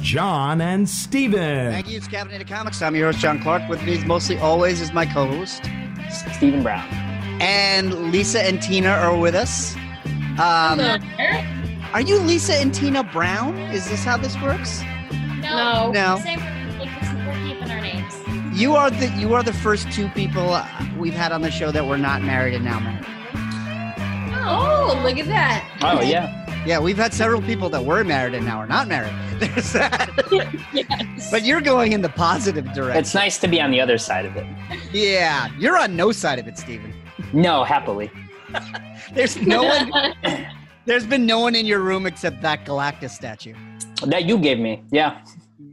John and Steven. Thank you. It's Caffeinated Comics. I'm your host, John Clark. With me, mostly always, is my co-host. Stephen Brown. And Lisa and Tina are with us. Um, are you Lisa and Tina Brown? Is this how this works? No. No. Same. Like, we're keeping our names. You are the you are the first two people uh, we've had on the show that were not married and now married. Oh, look at that. Oh yeah. Yeah, we've had several people that were married and now are not married. There's that. yes. but you're going in the positive direction. It's nice to be on the other side of it. yeah, you're on no side of it, Steven. No, happily. There's no one. There's been no one in your room except that Galactus statue. That you gave me. Yeah.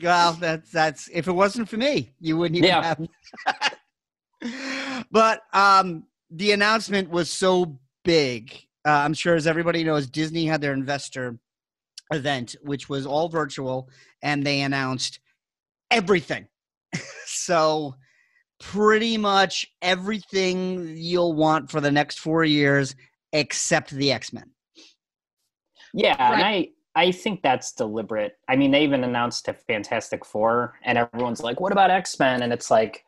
Well, that's that's if it wasn't for me, you wouldn't even Yeah. have. but um, the announcement was so big. Uh, I'm sure, as everybody knows, Disney had their investor event, which was all virtual, and they announced everything. so, pretty much everything you'll want for the next four years, except the X Men. Yeah, and I I think that's deliberate. I mean, they even announced a Fantastic Four, and everyone's like, "What about X Men?" And it's like,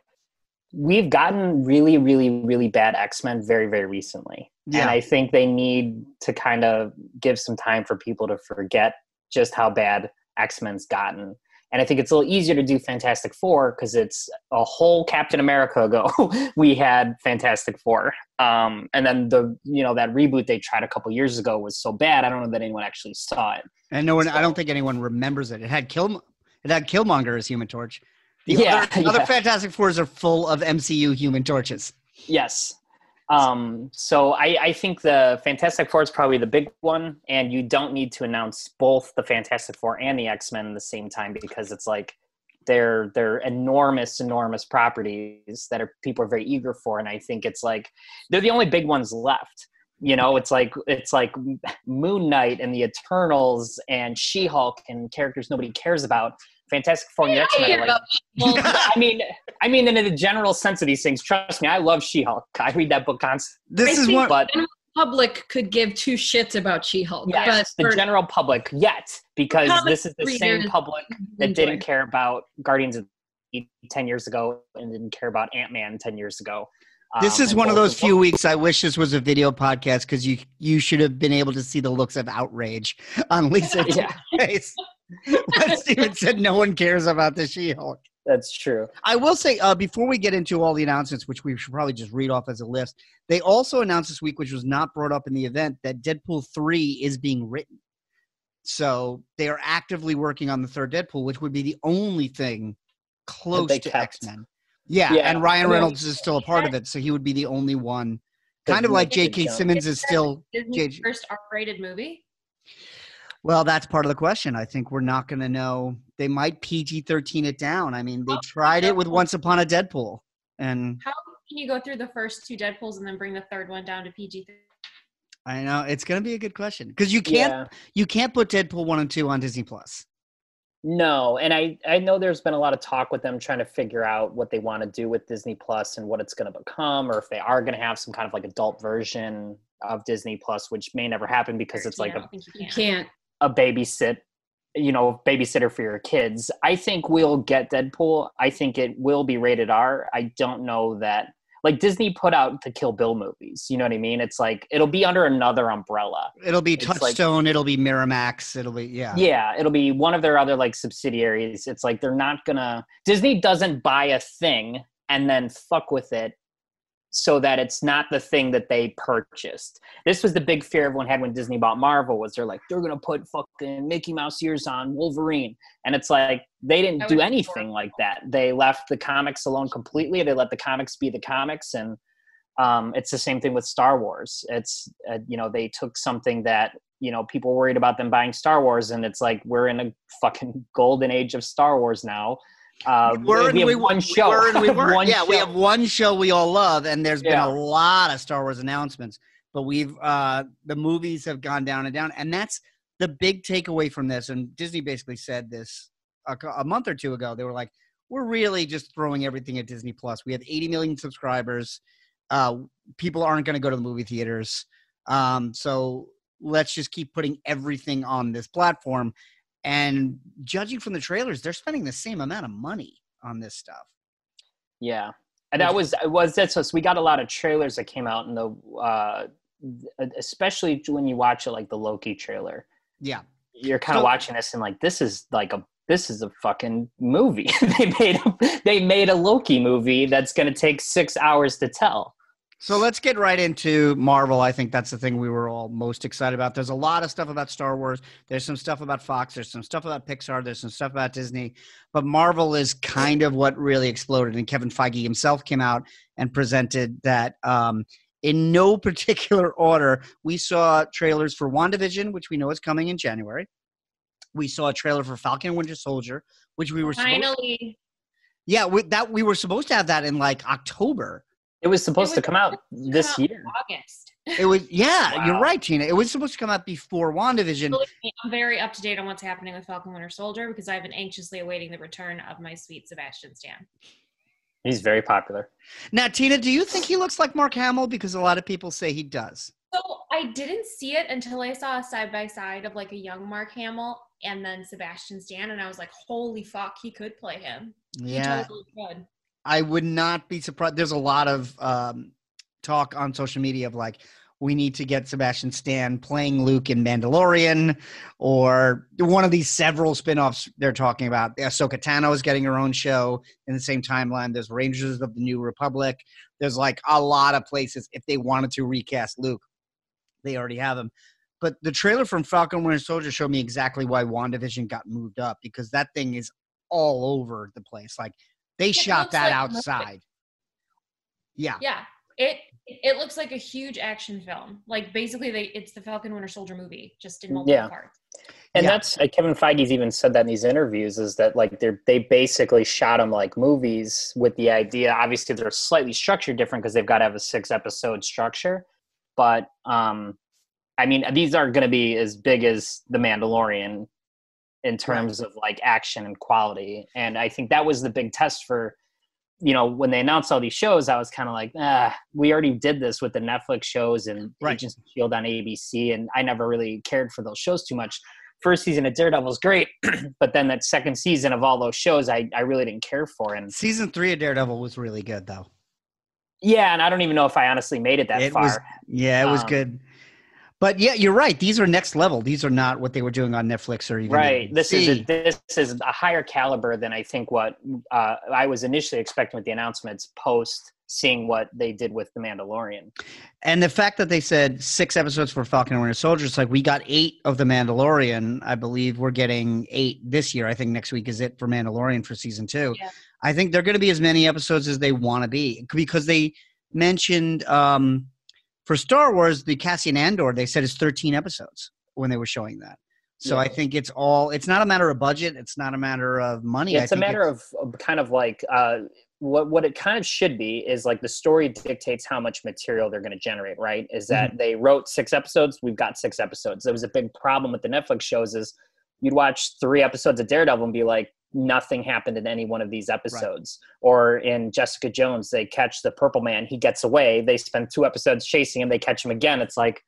we've gotten really, really, really bad X Men very, very recently, Yeah. and I think they need to kind of give some time for people to forget just how bad X Men's gotten. And I think it's a little easier to do Fantastic Four because it's a whole Captain America ago. we had Fantastic Four, um, and then the you know that reboot they tried a couple years ago was so bad. I don't know that anyone actually saw it. And no one, I don't think anyone remembers it. It had Kill, it had Killmonger as Human Torch. The Yeah, other, other yeah. Fantastic Fours are full of MCU Human Torches. Yes. Um, so I, I think the Fantastic Four is probably the big one, and you don't need to announce both the Fantastic Four and the X Men at the same time because it's like they're they're enormous, enormous properties that are people are very eager for, and I think it's like they're the only big ones left. You know, it's like it's like Moon Knight and the Eternals and She Hulk and characters nobody cares about. Fantastic Four and the X I Men. hear like, about. I mean, I mean, in the general sense of these things, trust me, I love She-Hulk. I read that book constantly. This I is think- one. But public could give two shits about She-Hulk, yes, but the for general public yet, because this is the same public that enjoy. didn't care about Guardians of the 10 years ago and didn't care about Ant-Man 10 years ago. This Um, is one of those few weeks I wish this was a video podcast because you you should have been able to see the looks of outrage on Lisa's Yeah, face. when Steven said no one cares about the She-Hulk. that's true. I will say uh, before we get into all the announcements, which we should probably just read off as a list, they also announced this week, which was not brought up in the event, that Deadpool three is being written. So they are actively working on the third Deadpool, which would be the only thing close to. X Men. Yeah, Yeah, and Ryan Reynolds is still a part of it, so he would be the only one. Kind of like J.K. Simmons is still. Disney's JJ. first R-rated movie. Well, that's part of the question. I think we're not going to know. They might PG thirteen it down. I mean, they tried it with Once Upon a Deadpool, and How can you go through the first two Deadpools and then bring the third one down to PG? 13? I know it's going to be a good question because you can't Yeah. you can't put Deadpool one and two on Disney Plus. No, and I I know there's been a lot of talk with them trying to figure out what they want to do with Disney Plus and what it's going to become, or if they are going to have some kind of like adult version of Disney Plus, which may never happen because it's like I a, don't you You can't. A babysit, you know, babysitter for your kids. I think we'll get Deadpool. I think it will be rated R. I don't know that like Disney put out the Kill Bill movies. You know what I mean? It's like it'll be under another umbrella. It'll be It's like- Touchstone. it'll be Miramax. It'll be yeah. Yeah, it'll be one of their other like subsidiaries. It's like they're not gonna Disney doesn't buy a thing and then fuck with it so that it's not the thing that they purchased. This was the big fear everyone had when Disney bought Marvel was they're like they're gonna put fucking Mickey Mouse ears on Wolverine, and it's like they didn't do anything like that. They left the comics alone completely. They let the comics be the comics, and um, it's the same thing with Star Wars. It's uh, you know they took something that you know people worried about them buying Star Wars, and it's like we're in a fucking golden age of Star Wars now. Uh, We were and we have we, one show. we weren't. One yeah, we have one show we all love, and there's Yeah. been a lot of Star Wars announcements. But we've uh the movies have gone down and down, and that's the big takeaway from this. And Disney basically said this a, a month or two ago. They were like, "We're really just throwing everything at Disney Plus. We have 80 million subscribers. Uh, people aren't going to go to the movie theaters, um, so let's just keep putting everything on this platform." And judging from the trailers, they're spending the same amount of money on this stuff. Yeah, and that was it was that's us. We got a lot of trailers that came out in the, uh, especially when you watch it like the Loki trailer. Yeah. You're kind of So- watching this and like this is like a this is a fucking movie. they made a, they made a Loki movie that's going to take six hours to tell. So let's get right into Marvel. I think that's the thing we were all most excited about. There's a lot of stuff about Star Wars. There's some stuff about Fox. There's some stuff about Pixar. There's some stuff about Disney. But Marvel is kind of what really exploded. And Kevin Feige himself came out and presented that um, in no particular order, we saw trailers for WandaVision, which we know is coming in January. We saw a trailer for Falcon and Winter Soldier, which we were supposed, Finally, yeah, we, that we were supposed to have that in like October. It was supposed was to come out to this come out year. August. It was yeah, you're right, Tina. It was supposed to come out before WandaVision. Believe me, I'm very up to date on what's happening with Falcon Winter Soldier because I've been anxiously awaiting the return of my sweet Sebastian Stan. He's very popular. Now, Tina, do you think he looks like Mark Hamill? Because a lot of people say he does. So I didn't see it until I saw a side by side of like a young Mark Hamill and then Sebastian Stan, and I was like, "Holy fuck, he could play him. He Yeah, totally could." I would not be surprised. There's a lot of um, talk on social media of like, we need to get Sebastian Stan playing Luke in Mandalorian, or one of these several spin-offs they're talking about. Ahsoka Tano is getting her own show in the same timeline. There's Rangers of the New Republic. There's like a lot of places if they wanted to recast Luke, they already have him. But the trailer from Falcon Winter Soldier showed me exactly why WandaVision got moved up because that thing is all over the place. Like they shot that like Muppet. outside. Yeah. Yeah, it it looks like a huge action film. Like basically, they it's the Falcon Winter Soldier movie, just in multiple Yeah. parts. And Yeah. that's uh, Kevin Feige's even said that in these interviews is that like they're they basically shot them like movies with the idea. Obviously, they're slightly structured different because they've got to have a six episode structure. But um, I mean, these aren't going to be as big as The Mandalorian in terms of like action and quality. And I think that was the big test for you know when they announced all these shows. I was kind of like, ah, we already did this with the Netflix shows and Right. Agents of Shield on ABC, and I never really cared for those shows too much first season of Daredevil is great, but then that second season of all those shows, I, I really didn't care for. And Season three of Daredevil was really good, though. yeah, and I don't even know if I honestly made it that it far. was, yeah, it was Um, good. But yeah, you're right. These are next level. These are not what they were doing on Netflix or even right. This is a, this is a higher caliber than I think what uh, I was initially expecting with the announcements post seeing what they did with the Mandalorian. And the fact that they said six episodes for Falcon and Winter Soldier, it's like we got eight of the Mandalorian. I believe we're getting eight this year. I think next week is it for Mandalorian for season two. Yeah. I think they're going to be as many episodes as they want to be because they mentioned um, for Star Wars the Cassian Andor. They said it's 13 episodes when they were showing that. So Yeah. I think it's all. It's not a matter of budget. It's not a matter of money. Yeah, it's a matter of, of kind of like uh, what what it kind of should be is like the story dictates how much material they're going to generate. Right? Is that they wrote six episodes? We've got six episodes. There was a big problem with the Netflix shows is you'd watch three episodes of Daredevil and be like nothing happened in any one of these episodes or in jessica jones they catch the purple man he gets away they spend two episodes chasing him they catch him again it's like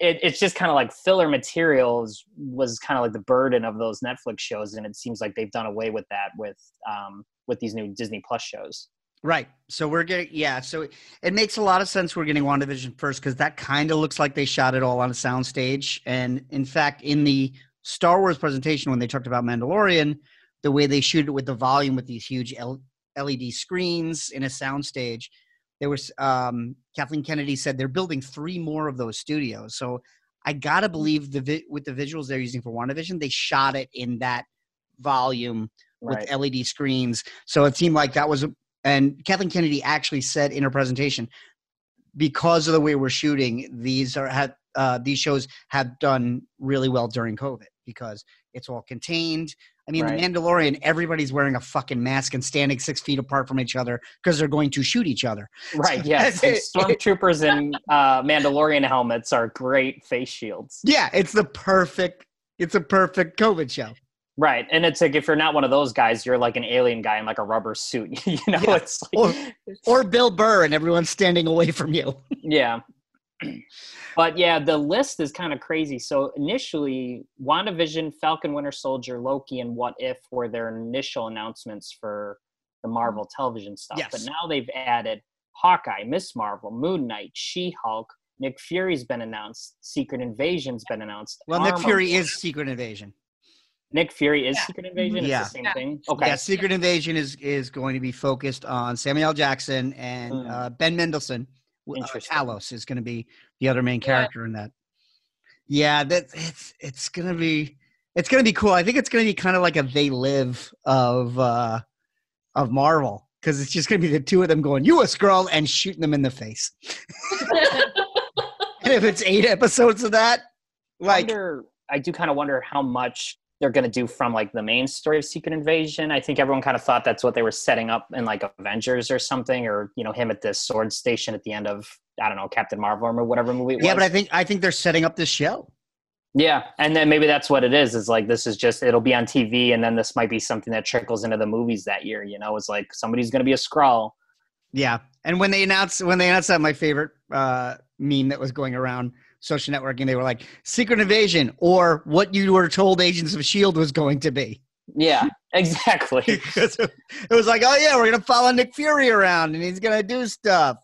it, it's just kind of like filler materials was kind of like the burden of those Netflix shows, and it seems like they've done away with that with um, with these new Disney Plus shows. Right. So we're getting yeah. So it, it makes a lot of sense. We're getting WandaVision first because that kind of looks like they shot it all on a soundstage. And in fact, in the Star Wars presentation, when they talked about Mandalorian, the way they shoot it with the volume with these huge L- LED screens in a soundstage, there was um, Kathleen Kennedy said they're building three more of those studios. So I gotta believe the vi- with the visuals they're using for WandaVision, they shot it in that volume Right. with LED screens. So it seemed like that was, a, and Kathleen Kennedy actually said in her presentation, because of the way we're shooting, these are had uh, these shows have done really well during COVID because it's all contained. I mean, Right. The Mandalorian, everybody's wearing a fucking mask and standing six feet apart from each other because they're going to shoot each other. Right. Yes. and Stormtroopers in uh, Mandalorian helmets are great face shields. Yeah, it's the perfect. It's a perfect COVID show. Right. And it's like if you're not one of those guys, you're like an alien guy in like a rubber suit. you know, Yeah. it's like Or Bill Burr and everyone's standing away from you. Yeah. But yeah, the list is kind of crazy. So initially, WandaVision, Falcon Winter Soldier, Loki, and What If were their initial announcements for the Marvel television stuff. Yes. But now they've added Hawkeye, Miss Marvel, Moon Knight, She Hulk, Nick Fury's been announced, Secret Invasion's been announced. Well, Nick Fury Wars- is Secret Invasion. Nick Fury is Yeah. Secret Invasion. Yeah. It's the same Yeah. thing. Okay. Yeah, Secret Invasion is is going to be focused on Samuel L. Jackson and Hmm. uh, Ben Mendelsohn. W- Uh, Talos is going to be the other main Yeah. character in that. Yeah, that it's it's going to be it's going to be cool. I think it's going to be kind of like a they live of uh of Marvel because it's just going to be the two of them going "you a girl" and shooting them in the face. And if it's eight episodes of that, like wonder, I do kind of wonder how much they're going to do from like the main story of Secret Invasion. I think everyone kind of thought that's what they were setting up in like Avengers or something, or you know him at this sword station at the end of I don't know Captain Marvel or whatever movie. It yeah, was. but I think I think they're setting up this show. yeah, and then maybe that's what it is. Is like this is just it'll be on TV, and then this might be something that trickles into the movies that year. You know, it's like somebody's going to be a Skrull. Yeah, and when they announced when they announced that, my favorite uh, meme that was going around social networking, they were like "Secret Invasion" or what you were told Agents of Shield was going to be. Yeah, exactly. it was like, oh yeah, we're gonna follow Nick Fury around and he's gonna do stuff.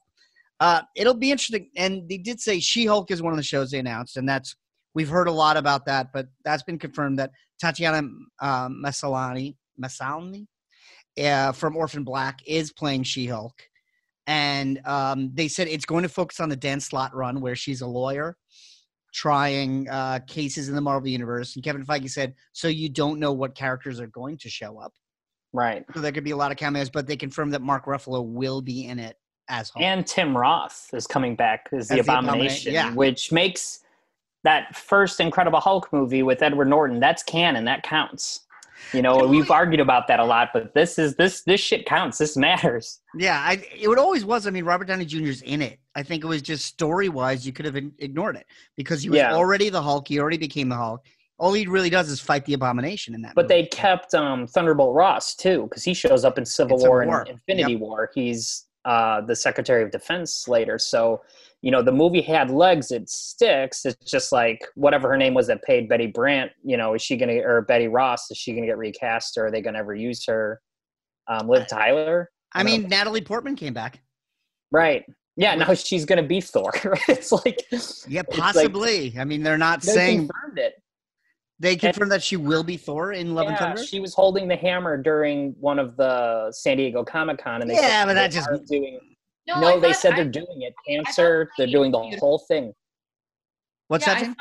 Uh, it'll be interesting. And they did say She-Hulk is one of the shows they announced, and that's we've heard a lot about that, but that's been confirmed that Tatiana um, Maslany, Maslany uh, from Orphan Black is playing She-Hulk, and um, they said it's going to focus on the Dan Slott run where she's a lawyer trying uh, cases in the Marvel universe. And Kevin Feige said, so you don't know what characters are going to show up. right. So there could be a lot of cameos, but they confirmed that Mark Ruffalo will be in it as Hulk. And Tim Roth is coming back as the As the Abomina- Abomination, yeah. which makes that first Incredible Hulk movie with Edward Norton that's canon. That counts. You know, we've we- argued about that a lot, but this is this this shit counts. This matters. yeah, I, it always was. I mean, Robert Downey Jr.'s in it. I think it was just story wise, you could have ignored it because he was Yeah. already the Hulk. He already became the Hulk. All he really does is fight the Abomination in that. But movie. they kept um, Thunderbolt Ross too, because he shows up in Civil War and War. Infinity Yep. War. He's uh, the Secretary of Defense later. So, you know, the movie had legs. It sticks. It's just like whatever her name was that paid Betty Brant. You know, is she gonna or Betty Ross? Is she gonna get recast, or are they gonna ever use her? Um, Liv Tyler. I mean, Natalie Portman came back. Right. Yeah. Now she's gonna be Thor. it's like Yeah, It's like- possibly. I mean, they're not they saying confirmed it. They confirmed that she will be Thor in Love and Yeah, Thunder. she was holding the hammer during one of the San Diego Comic Con, and they Yeah, said but that just- doing. No, No, they thought- said I- they're doing it. I thought Cancer. They're doing the whole thing. What's yeah, that? I thought,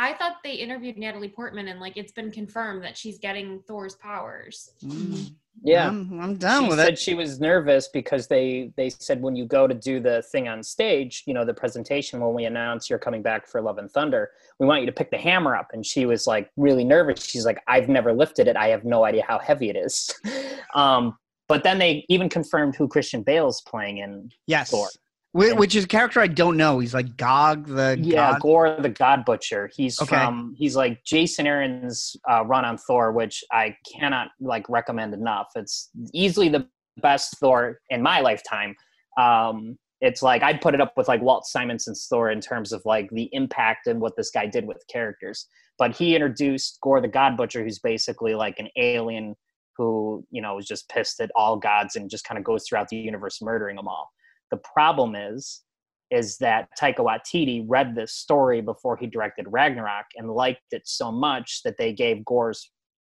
I thought they interviewed Natalie Portman and like it's been confirmed that she's getting Thor's powers. Mm, Yeah. I'm, I'm down she with said it. she was nervous because they they said when you go to do the thing on stage, you know, the presentation when we announce you're coming back for Love and Thunder, we want you to pick the hammer up. And she was like really nervous. She's like, I've never lifted it. I have no idea how heavy it is. um, but then they even confirmed who Christian Bale's playing in Yes. Thor. Whi- Which is a character I don't know. He's like Gog the yeah, God. Gorr the God Butcher. He's Okay. from he's like Jason Aaron's uh, run on Thor, which I cannot like recommend enough. It's easily the best Thor in my lifetime. Um, it's like I'd put it up with like Walt Simonson's Thor in terms of like the impact and what this guy did with characters. But he introduced Gorr the God Butcher, who's basically like an alien who you know is just pissed at all gods and just kind of goes throughout the universe murdering them all. The problem is is that Taika Waititi read this story before he directed Ragnarok and liked it so much that they gave Gorr's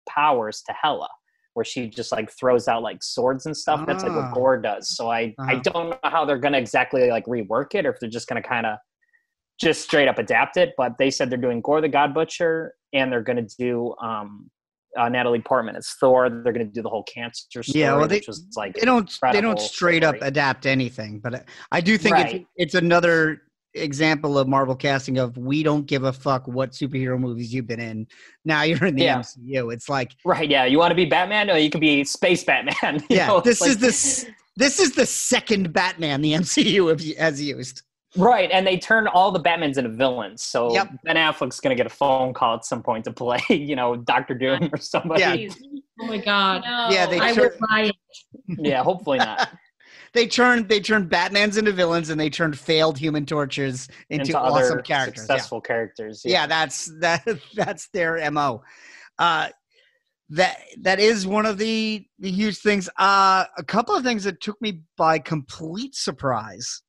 powers to Hela, where she just like throws out like swords and stuff. That's like Ah. what Gorr does. So I I Uh-huh. don't know how they're gonna exactly like rework it or if they're just gonna kind of just straight up adapt it. But they said they're doing Gorr the God Butcher and they're gonna do um uh, Natalie Portman as Thor. They're gonna do the whole cancer story, Yeah, well, they- which was like They don't. They don't straight up adapt anything, but I- I do think Right. it's, it's another. example of Marvel casting of we don't give a fuck what superhero movies you've been in. Now you're in the Yeah. MCU. It's like Right, yeah. You want to be Batman? Or you can be Space Batman. you yeah, know? this Like- is the s- this is the second Batman the MCU have- has used. Right, and they turn all the Batmans into villains. So Yep. Ben Affleck's going to get a phone call at some point to play, you know, Doctor Doom or somebody. Yeah. Yeah, Oh my god. No. Yeah, they I tur- will hopefully not. They turned they turned Batmans into villains and they turned failed Human torches into, into awesome other characters. Yeah. successful characters. yeah. that's that that's their mo uh that that is one of the the huge things uh a couple of things that took me by complete surprise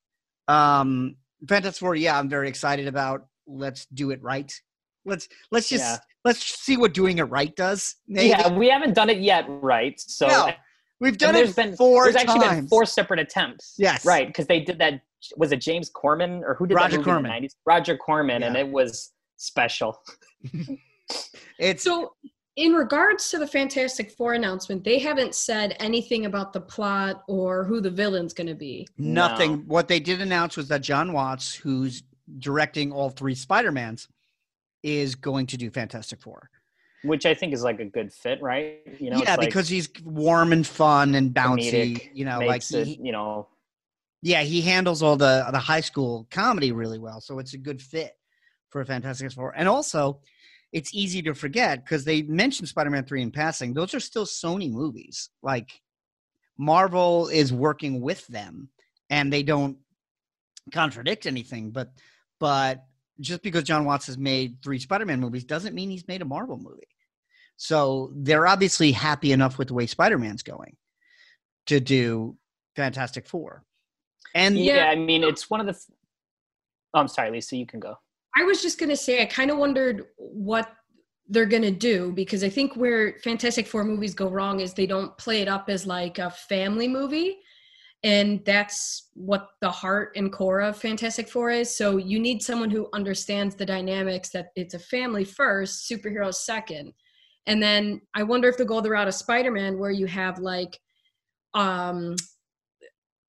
um fantastic four yeah i'm very excited about let's do it right let's let's just Yeah. let's see what doing it right does maybe. Yeah, we haven't done it yet, right? So No, we've done there's it been four there's actually been four separate attempts. Yes. right, because they did that. Was it James Corman or who did Roger that movie in the Corman. 90s? Roger Corman, and it was special. it's So, in regards to the Fantastic Four announcement, they haven't said anything about the plot or who the villain's going to be. Nothing. No. What they did announce was that John Watts, who's directing all three Spider-Mans, is going to do Fantastic Four. Which I think is like a good fit, right? You know, yeah, it's like because he's warm and fun and bouncy. comedic, You know, like makes it, you know, yeah, he handles all the the high school comedy really well. So it's a good fit for Fantastic Four. And also, it's easy to forget because they mentioned Spider-Man three in passing. Those are still Sony movies. Like Marvel is working with them, and they don't contradict anything. But but just because John Watts has made three Spider-Man movies doesn't mean he's made a Marvel movie. So they're obviously happy enough with the way Spider-Man's going to do Fantastic Four. And yeah. Yeah. I mean, it's one of the. f- Oh, I'm sorry, Lisa. You can go. I was just going to say, I kind of wondered what they're going to do because I think where Fantastic Four movies go wrong is they don't play it up as like a family movie. And that's what the heart and core of Fantastic Four is. So you need someone who understands the dynamics that it's a family first, superheroes second. And then I wonder if they'll go the route of Spider Man where you have like um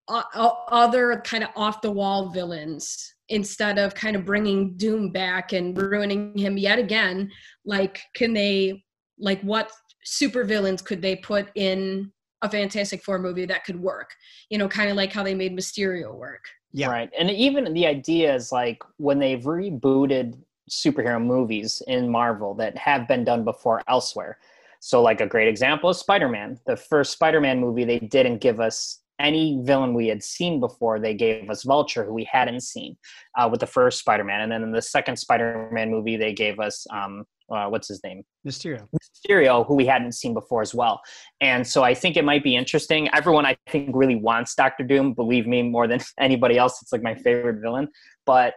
other kind of off the wall villains instead of kind of bringing doom back and ruining him yet again like can they like what super villains could they put in a fantastic four movie that could work you know kind of like how they made mysterio work Yeah. Right. And even the idea is like when they've rebooted superhero movies in Marvel that have been done before elsewhere. So, like a great example is Spider Man. The first Spider Man movie, they didn't give us any villain we had seen before. They gave us Vulture, who we hadn't seen uh, with the first Spider Man. And then in the second Spider Man movie, they gave us, um, uh, what's his name? Mysterio. Mysterio, who we hadn't seen before as well. And so I think it might be interesting. Everyone, I think, really wants Doctor Doom. Believe me, more than anybody else, it's like my favorite villain. But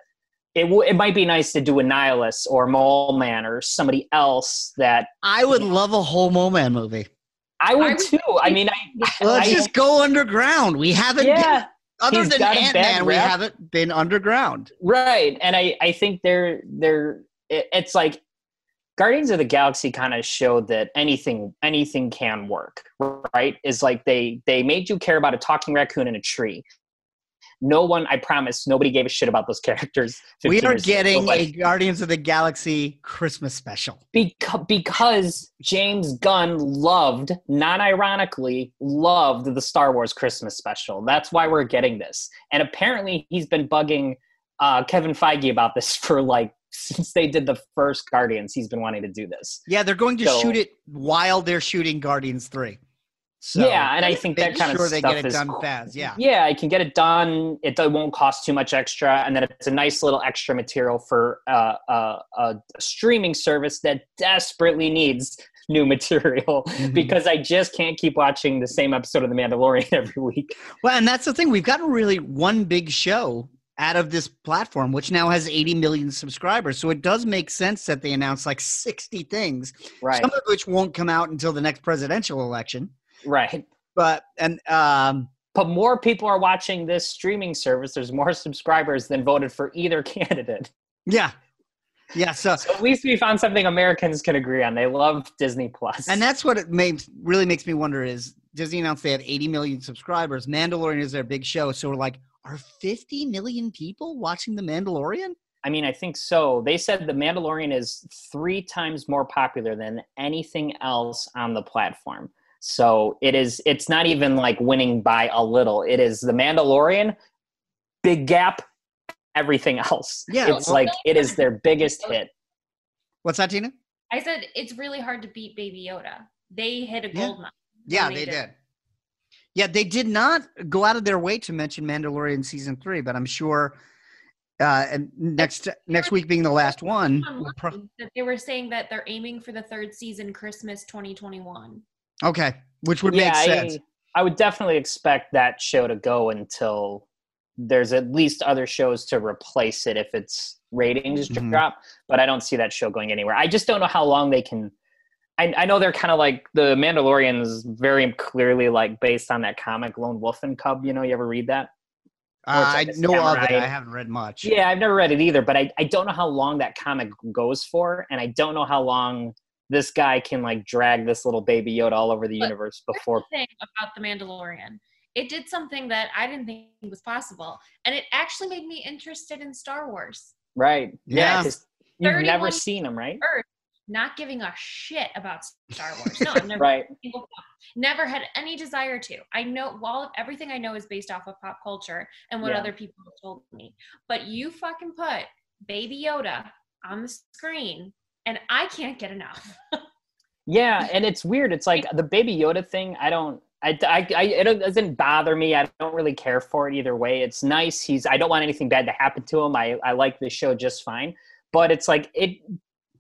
it w- it might be nice to do Annihilus or Mole Man or somebody else that I would love a whole Mole Man movie. I would would too. I mean, I Let's I- just go underground. We haven't been, other than got a Ant Man, we haven't been underground. right. And I I think they're they're it, it's like Guardians of the Galaxy kind of showed that anything anything can work, right? Is like they they made you care about a talking raccoon in a tree. No one, I promise, nobody gave a shit about those characters. We are years ago. getting a Guardians of the Galaxy Christmas special. beca- because James Gunn loved, non-ironically, loved the Star Wars Christmas special. That's why we're getting this. And apparently, he's been bugging uh, Kevin Feige about this for like since they did the first Guardians. He's been wanting to do this. Yeah, they're going to So- shoot it while they're shooting Guardians 3. So yeah, and I think that kind sure of they stuff get it is done cool. fast. Yeah. Yeah, I can get it done. It won't cost too much extra, and then it's a nice little extra material for uh, uh, a streaming service that desperately needs new material Mhm. because I just can't keep watching the same episode of The Mandalorian every week. Well, and that's the thing. We've gotten really one big show out of this platform, which now has 80 million subscribers. So it does make sense that they announce like 60 things, Right, some of which won't come out until the next presidential election. Right. But, and, um, But more people are watching this streaming service. There's more subscribers than voted for either candidate. yeah. Yeah. So, So at least we found something Americans can agree on. They love Disney Plus. and that's what it makes really makes me wonder is Disney announced they have 80 million subscribers. Mandalorian is their big show. So we're like, are 50 million people watching The Mandalorian? I mean, I think so. They said The Mandalorian is three times more popular than anything else on the platform. So it is. It's not even like winning by a little. It is The Mandalorian, big gap, everything else. Yeah, it's well- like it is their biggest hit. What's that, Tina? I said it's really hard to beat Baby Yoda. They hit a Yeah. gold mine. Yeah, they they did. did. Yeah, they did not go out of their way to mention Mandalorian season three, but I'm sure uh, and next next week being the last one. we'll pro- that they were saying that they're aiming for the third season Christmas 2021. Okay, which would yeah, make sense. I, I would definitely expect that show to go until there's at least other shows to replace it if its ratings Mhm. drop. But I don't see that show going anywhere. I just don't know how long they can. I, I know they're kind of like the Mandalorian is very clearly like based on that comic Lone Wolf and Cub. You know, you ever read that? Uh, I know of it. I haven't read much. Yeah, I've never read it either, but I, I don't know how long that comic goes for, and I don't know how long this guy can like drag this little baby Yoda all over the But universe before. the thing about the Mandalorian. It did something that I didn't think was possible, and it actually made me interested in Star Wars. Right. Yeah. Yeah. 'cause you've never seen them, right? Earth, not giving a shit about Star Wars. No, I've never Right. Never had any desire to. I know while everything I know is based off of pop culture and what Yeah. other people have told me. But you fucking put Baby Yoda on the screen and I can't get enough. Yeah, and it's weird. It's like the Baby Yoda thing. I don't. I, I, I, it doesn't bother me. I don't really care for it either way. It's nice. He's. I don't want anything bad to happen to him. I, I like the show just fine. But it's like it.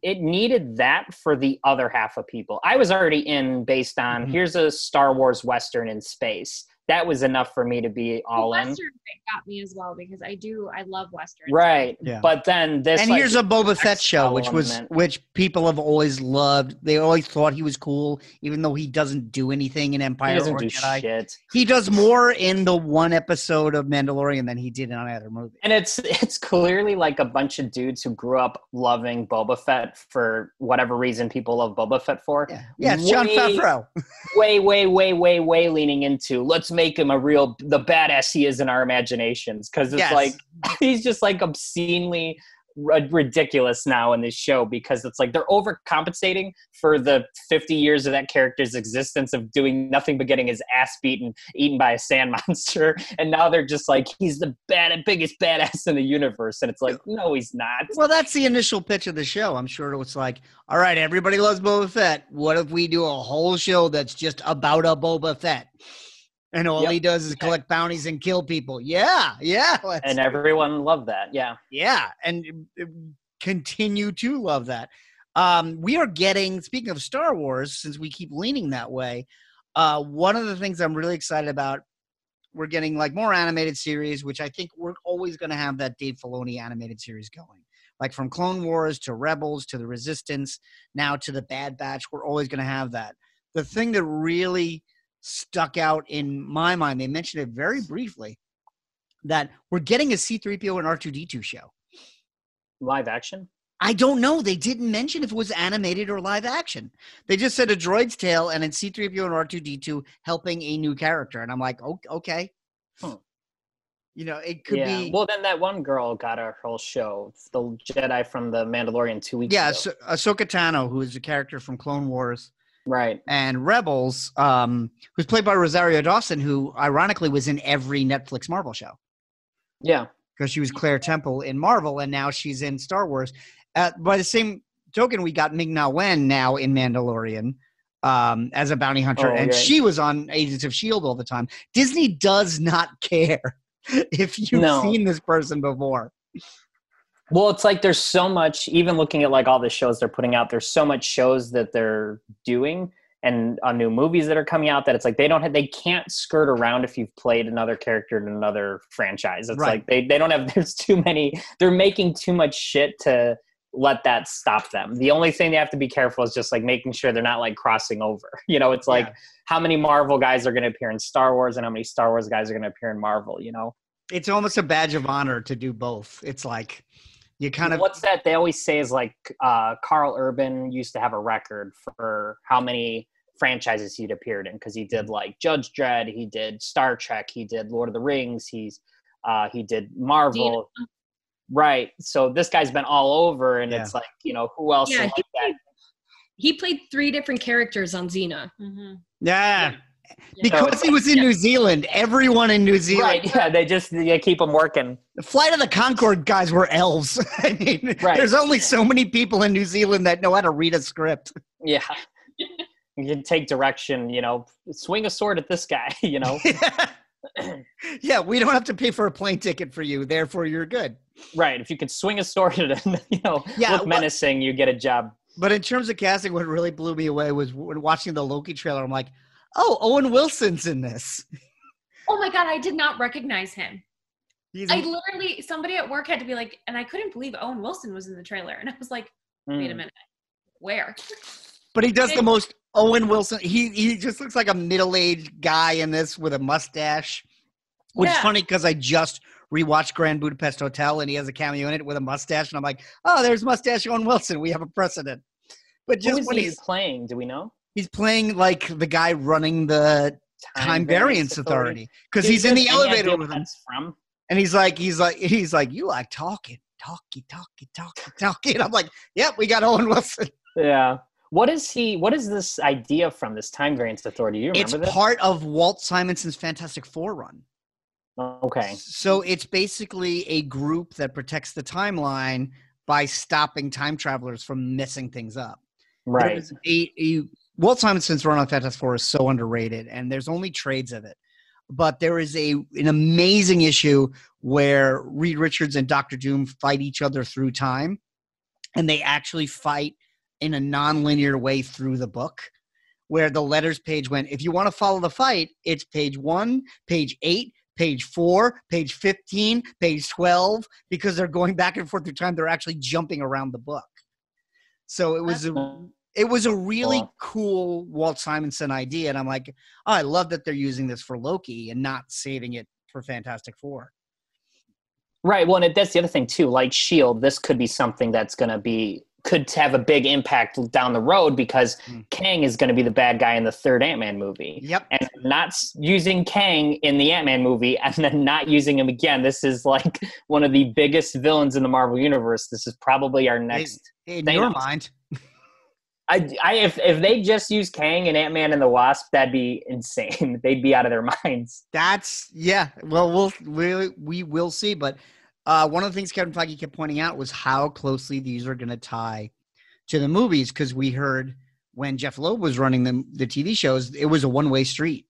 It needed that for the other half of people. I was already in based on Mhm. here's a Star Wars Western in space. That was enough for me to be all in. Western thing got me as well because I do I love Western. Right. Yeah. But then this. and like, here's a Boba Fett next show, which was which people have always loved. They always thought he was cool, even though he doesn't do anything in Empire doesn't or do Jedi. shit. He does more in the one episode of Mandalorian than he did in any other movie. And it's it's clearly like a bunch of dudes who grew up loving Boba Fett for whatever reason people love Boba Fett for. Yeah, yeah, it's John Way- Favreau. Way, way, way, way, way leaning into let's make him a real the badass he is in our imaginations because it's Yes. like he's just like obscenely ri- ridiculous now in this show because it's like they're overcompensating for the 50 years of that character's existence of doing nothing but getting his ass beaten eaten by a sand monster and now they're just like he's the bad biggest badass in the universe and it's like no he's not Well, that's the initial pitch of the show. I'm sure it was like, all right, everybody loves Boba Fett. What if we do a whole show that's just about a Boba Fett? And all Yep. he does is collect bounties and kill people. Yeah, yeah. and everyone loved that yeah yeah, and uh, continue to love that. Um, we are getting, speaking of Star Wars, since we keep leaning that way, uh, one of the things I'm really excited about, we're getting like more animated series, which I think we're always going to have that Dave Filoni animated series going. Like from Clone Wars to Rebels to the Resistance, now to the Bad Batch, we're always going to have that. The thing that really stuck out in my mind, they mentioned it very briefly, that we're getting a C3PO and R2D2 show. live action I don't know. They didn't mention if it was animated or live action. They just said a droid's tale and it's C3PO and R2D2 helping a new character. And I'm like, "O- okay. Hmm. You know, it could yeah be. well then that one girl got a whole show the jedi from the mandalorian two weeks yeah, ago. so, Ahsoka Tano, who is a character from Clone Wars right and Rebels, um, who's played by Rosario Dawson, who ironically was in every Netflix Marvel show yeah because she was Claire Temple in Marvel and now she's in Star Wars. Uh, by the same token, we got Ming Na Wen now in Mandalorian um, as a bounty hunter, Oh, and right. she was on Agents of Shield all the time. Disney does not care if you've No. seen this person before. Well, it's like there's so much, even looking at like all the shows they're putting out, there's so much shows that they're doing and on new movies that are coming out that it's like they don't have, they can't skirt around if you've played another character in another franchise. It's Right. like they, they don't have, there's too many, they're making too much shit to let that stop them. The only thing they have to be careful is just like making sure they're not like crossing over. You know, it's like Yeah. how many Marvel guys are going to appear in Star Wars and how many Star Wars guys are going to appear in Marvel, you know? It's almost a badge of honor to do both. It's like you kind of what's that they always say is like uh, carl urban used to have a record for how many franchises he'd appeared in because he did like judge dredd he did star trek he did lord of the rings he's Uh, he did Marvel. Right. So this guy's been all over, and Yeah. it's like, you know, who else Yeah, is like that? He played three different characters on Xena. hmm Yeah. Yeah. Because he was in New Zealand, everyone in New Zealand. Right. Yeah. They just they keep them working. The Flight of the Conchords guys were elves. I mean, Right. there's only so many people in New Zealand that know how to read a script. Yeah. you can take direction, you know, swing a sword at this guy, you know. yeah, we don't have to pay for a plane ticket for you, therefore you're good. right. If you could swing a sword at him, you know, Yeah, look menacing, you get a job. But in terms of casting, what really blew me away was when watching the Loki trailer. I'm like, oh, Owen Wilson's in this. Oh my god, I did not recognize him. He's I literally somebody at work had to be like, and I couldn't believe Owen Wilson was in the trailer, and I was like, wait a Mm. minute, where? but he does the most Owen Wilson. He he just looks like a middle aged guy in this with a mustache, which is funny because I just rewatched Grand Budapest Hotel and he has a cameo in it with a mustache, and I'm like, oh, there's mustache Owen Wilson. We have a precedent. But just is when he's playing? Do we know? He's playing like the guy running the Time, Variance Authority because he's in the do you have any elevator with him. from. And he's like, he's like, he's like, you like talking, talkie, talkie, talkie, talkie. And I'm like, yep, we got Owen Wilson. Yeah. What is he? What is this idea from this Time Variance Authority? You It's this? part of Walt Simonson's Fantastic Four run. okay. So it's basically a group that protects the timeline by stopping time travelers from messing things up. Right. A, a, Walt Simonson's run on Fantastic Four is so underrated, and there's only trades of it. But there is a an amazing issue where Reed Richards and Doctor Doom fight each other through time, and they actually fight in a non-linear way through the book. Where the letters page went, if you want to follow the fight, it's page one, page eight, page four, page 15, page 12, because they're going back and forth through time. They're actually jumping around the book. So it was a, it was a really Cool. Walt Simonson idea. And I'm like, oh, I love that they're using this for Loki and not saving it for Fantastic Four. Right. Well, and it, that's the other thing too. Like Shield, this could be something that's going to be could have a big impact down the road because Hmm. Kang is going to be the bad guy in the third Ant Man movie. Yep. And not using Kang in the Ant Man movie and then not using him again. This is like one of the biggest villains in the Marvel universe. This is probably our next. In Thanos. your mind. I, I if if they just use Kang and Ant Man and the Wasp, that'd be insane. They'd be out of their minds. That's yeah. Well, we'll we we will see. But uh, one of the things Kevin Feige kept pointing out was how closely these are going to tie to the movies because we heard when Jeph Loeb was running the the TV shows, it was a one way street.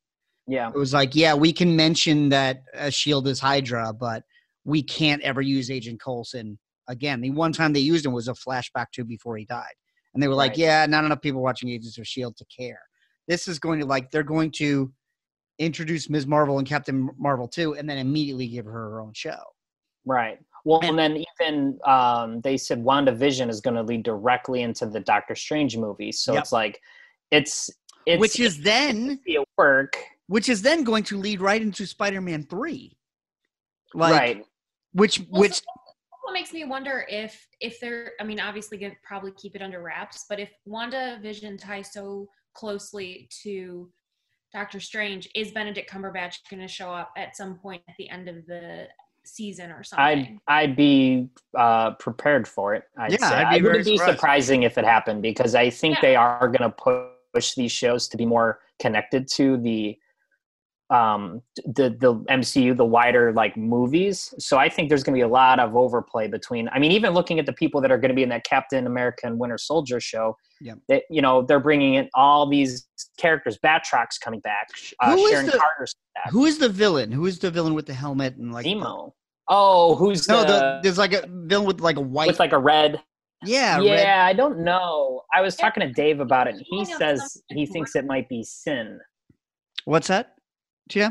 Yeah. It was like, yeah, we can mention that uh, Shield is Hydra, but we can't ever use Agent Coulson again. The one time they used him was a flashback to before he died, and they were like, Right. yeah, not enough people watching Agents of Shield to care. This is going to like they're going to introduce Ms. Marvel and Captain Marvel too, and then immediately give her her own show. Right. Well, And- and then even um, they said WandaVision is going to lead directly into the Doctor Strange movie. So Yep. it's like, it's, it's which is then work. which is then going to lead right into Spider-Man three, like right. which Well, which what makes me wonder if if they're I mean obviously gonna probably keep it under wraps, but if Wanda Vision ties so closely to Doctor Strange, is Benedict Cumberbatch gonna show up at some point at the end of the season or something? I'd, something? I'd be uh, prepared for it. I'd Yeah, say. I'd be it very would be surprised. surprising if it happened because I think Yeah. they are going to push these shows to be more connected to the um the the MCU the wider like movies so I think there's going to be a lot of overplay between I mean even looking at the people that are going to be in that Captain America and Winter Soldier show Yep. that you know they're bringing in all these characters Batroc's coming back uh, Who is Sharon the- Carter's back who is the villain? Who is the villain with the helmet and like Zemo oh who's No, the, the, there's like a villain with like a white. with like a red yeah, yeah, red- I don't know. I was talking to Dave about it, and he says he thinks it might be sin. What's that? Yeah.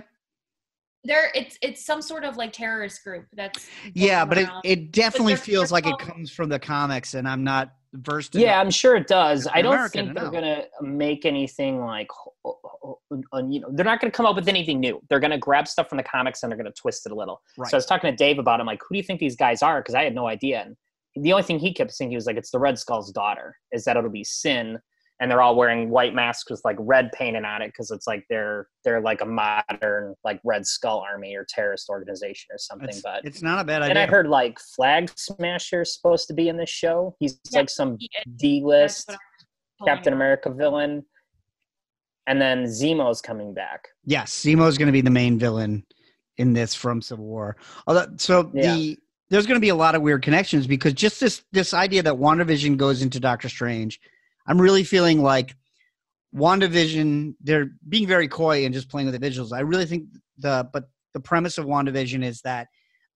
there it's it's some sort of like terrorist group that's Yeah, but it, around. it definitely they're- feels they're like it comes from the comics, and I'm not versed. in Yeah, I'm sure it does. I don't American, think they're no. gonna make anything like, you know, they're not gonna come up with anything new. They're gonna grab stuff from the comics and they're gonna twist it a little. Right. So I was talking to Dave about. it. I'm like, who do you think these guys are? Because I had no idea. And the only thing he kept thinking was like, it's the Red Skull's daughter. Is that it'll be Sin, and they're all wearing white masks with like red painted on it because it's like they're they're like a modern like Red Skull Army or terrorist organization or something. It's, but it's not a bad idea. and I heard like Flag Smasher's supposed to be in this show. He's Yeah, like some he. D That's list what I was pulling Captain. America villain. And then Zemo's coming back. Yes, Zemo's going to be the main villain in this from Civil War. Although, so Yeah. the there's going to be a lot of weird connections because just this this idea that WandaVision goes into Doctor Strange, I'm really feeling like WandaVision they're being very coy and just playing with the visuals. I really think the but the premise of WandaVision is that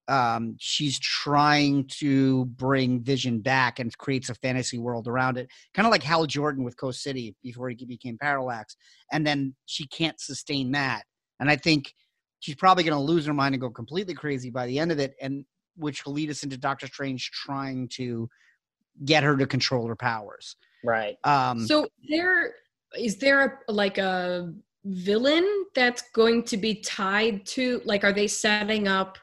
um, she's trying to bring Vision back and creates a fantasy world around it, kind of like Hal Jordan with Coast City before he became Parallax, and then she can't sustain that, and I think she's probably going to lose her mind and go completely crazy by the end of it, and which will lead us into Doctor Strange trying to get her to control her powers. Right. Um, So there is there a, like a villain that's going to be tied to like are they setting up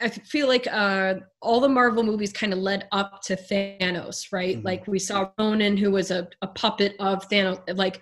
I feel like uh all the Marvel movies kind of led up to Thanos, right? Mhm. Like we saw Ronan who was a, a puppet of Thanos like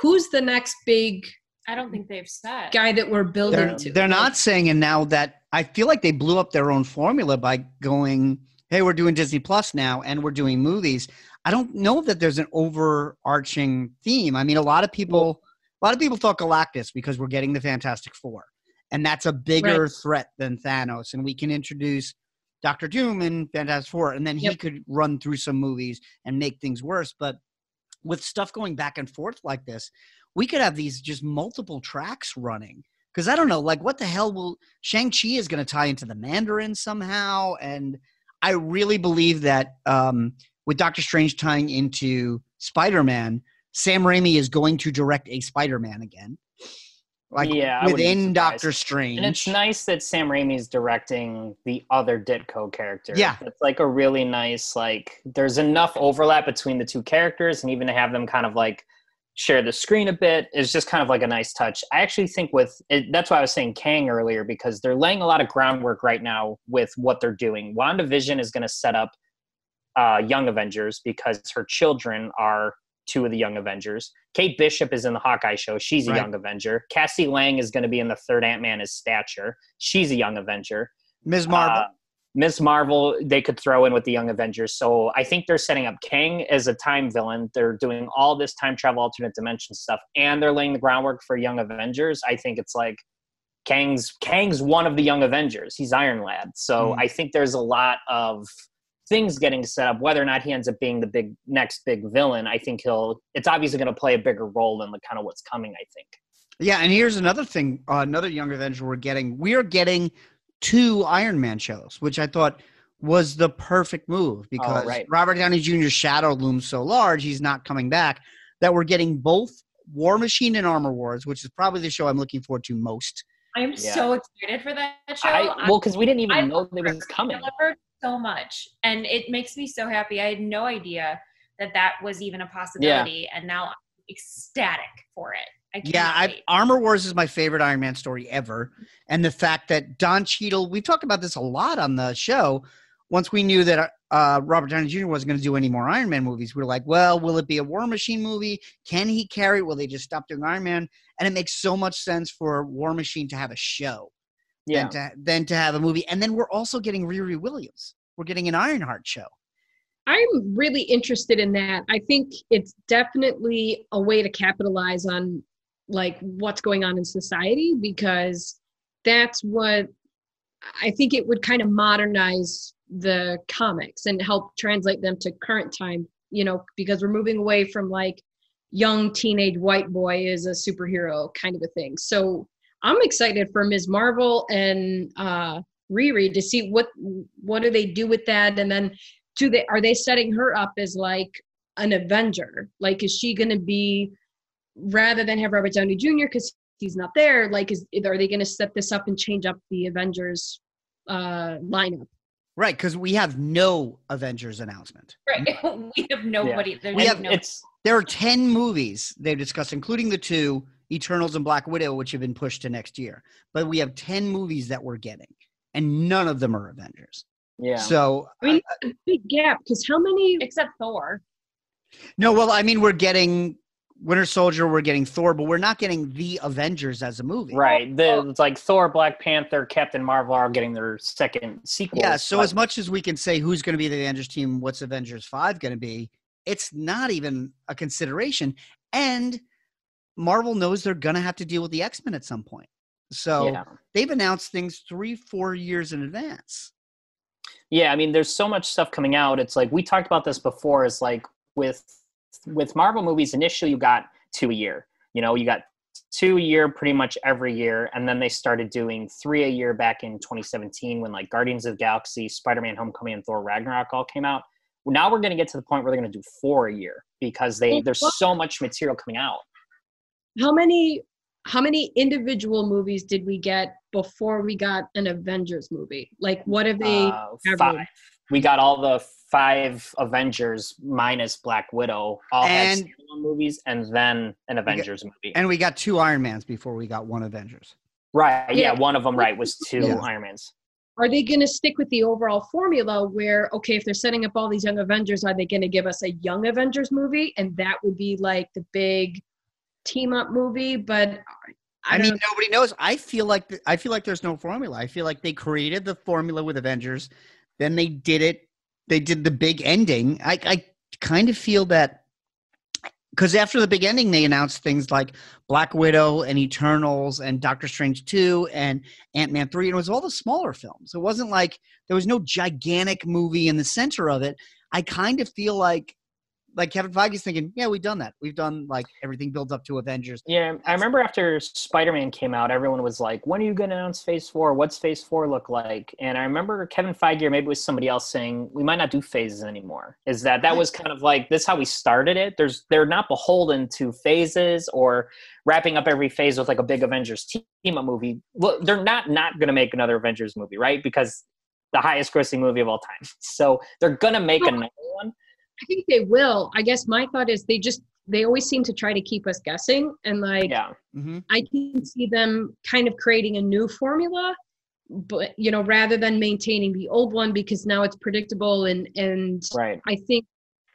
who's the next big I don't think they've said. guy that we're building they're, to? they're Like, not saying and now that i feel like they blew up their own formula by going hey we're doing disney plus now and we're doing movies i don't know that there's an overarching theme i mean a lot of people a lot of people thought galactus because we're getting the fantastic four and that's a bigger Right. threat than thanos and we can introduce dr doom and fantastic four and then he Yep. could run through some movies and make things worse but with stuff going back and forth like this we could have these just multiple tracks running because I don't know, like what the hell will Shang Chi is going to tie into the Mandarin somehow, and I really believe that um, with Doctor Strange tying into Spider Man, Sam Raimi is going to direct a Spider Man again, like Yeah, I wouldn't be within. Doctor Strange. And it's nice that Sam Raimi's directing the other Ditko character. Yeah. It's like a really nice, like, there's enough overlap between the two characters, and even to have them kind of like share the screen a bit is just kind of like a nice touch. I actually think with it, that's why I was saying Kang earlier, because they're laying a lot of groundwork right now with what they're doing. WandaVision is going to set up uh, Young Avengers because her children are two of the Young Avengers. Kate Bishop is in the Hawkeye show. She's a Right. Young Avenger. Cassie Lang is going to be in the third Ant Man as Stature. She's a Young Avenger. Ms. Marvel. Uh, Ms. Marvel, they could throw in with the Young Avengers. So I think they're setting up Kang as a time villain. They're doing all this time travel, alternate dimension stuff, and they're laying the groundwork for Young Avengers. I think it's like Kang's Kang's one of the Young Avengers. He's Iron Lad. So Mm. I think there's a lot of things getting set up. Whether or not he ends up being the big next big villain, I think he'll. It's obviously going to play a bigger role in the kind of what's coming. I think. Yeah, and here's another thing, uh, another Young Avenger we're getting. We are getting two Iron Man shows, which I thought was the perfect move oh, because right. Robert Downey Jr.'s shadow looms so large, he's not coming back. That we're getting both War Machine and Armor Wars, which is probably the show I'm looking forward to most. I am Yeah. so excited for that show. I, well, because we didn't even I know love it was coming. delivered so much, and it makes me so happy. I had no idea that that was even a possibility, and now I'm ecstatic for it. Yeah, I. Armor Wars is my favorite Iron Man story ever, and the fact that Don Cheadle, we've talked about this a lot on the show. Once we knew that uh, Robert Downey Jr. wasn't going to do any more Iron Man movies, we were like, well, will it be a War Machine movie? Can he carry it? Will they just stop doing Iron Man? And it makes so much sense for War Machine to have a show Yeah. than, to, than to have a movie. And then we're also getting Riri Williams. We're getting an Ironheart show. I'm really interested in that. I think it's definitely a way to capitalize on like what's going on in society because that's what I think it would kind of modernize the comics and help translate them to current time, you know, because we're moving away from like young teenage white boy is a superhero kind of a thing. So I'm excited for Ms. Marvel and uh Riri to see what what do they do with that and then do they are they setting her up as like an avenger like is she to be rather than have robert downey jr because he's not there like is are they going to set this up and change up the avengers uh lineup Right, because we have no Avengers announcement. Right. we have nobody. There's We have- no, it's There are 10 movies they've discussed, including the two Eternals and Black Widow, which have been pushed to next year. But we have 10 movies that we're getting, and none of them are Avengers. yeah. So, i mean a big gap because how many except Thor. No, well, I mean, we're getting Winter Soldier, we're getting Thor, but we're not getting the Avengers as a movie. Right. The, it's like Thor, Black Panther, Captain Marvel are getting their second sequel. Yeah. So as much as we can say who's going to be the Avengers team, what's Avengers Five going to be, it's not even a consideration. And Marvel knows they're going to have to deal with the X Men at some point. So yeah. they've announced things three, four years in advance. Yeah, I mean, there's so much stuff coming out. It's like we talked about this before. It's like with with Marvel movies, initially you got two a year. You know, you got two a year pretty much every year, and then they started doing three a year back in 2017 when like Guardians of the Galaxy, Spider-Man: Homecoming, and Thor: Ragnarok all came out. Now we're going to get to the point where they're going to do four a year because they there's so much material coming out. How many how many individual movies did we get before we got an Avengers movie? Like, what have they? Uh, five. We got all the five Avengers minus Black Widow, all And- had movies, and then an Avengers movie. And we got two Iron Mans before we got one Avengers. right? Yeah, Yeah. one of them right was two Yeah. Iron Mans. Are they going to stick with the overall formula where, okay, if they're setting up all these young Avengers, are they going to give us a young Avengers movie? And that would be like the big team up movie. But I, don't mean, know. nobody knows. I feel like th- I feel like there's no formula. I feel like they created the formula with Avengers, then they did it. They did the big ending. I, I kind of feel that because after the big ending, they announced things like Black Widow and Eternals and Doctor Strange two and Ant Man three, and it was all the smaller films. It wasn't like there was no gigantic movie in the center of it. I kind of feel like like Kevin Feige's thinking, yeah, we've done that. We've done like everything builds up to Avengers. Yeah, I remember after Spider Man came out, everyone was like, "When are you going to announce Phase 4? What's Phase Four look like?" And I remember Kevin Feige, or maybe it was somebody else, saying, "We might not do phases anymore." Is that that was kind of like this? Is how we started it. There's they're not beholden to phases or wrapping up every phase with like a big Avengers team up movie. Well, they're not not going to make another Avengers movie, right? Because the highest grossing movie of all time. So they're going to make another one. I think they will. I guess my thought is they just, they always seem to try to keep us guessing. And like, Yeah. Mm-hmm. I can see them kind of creating a new formula, but you know, rather than maintaining the old one because now it's predictable and and Right. I think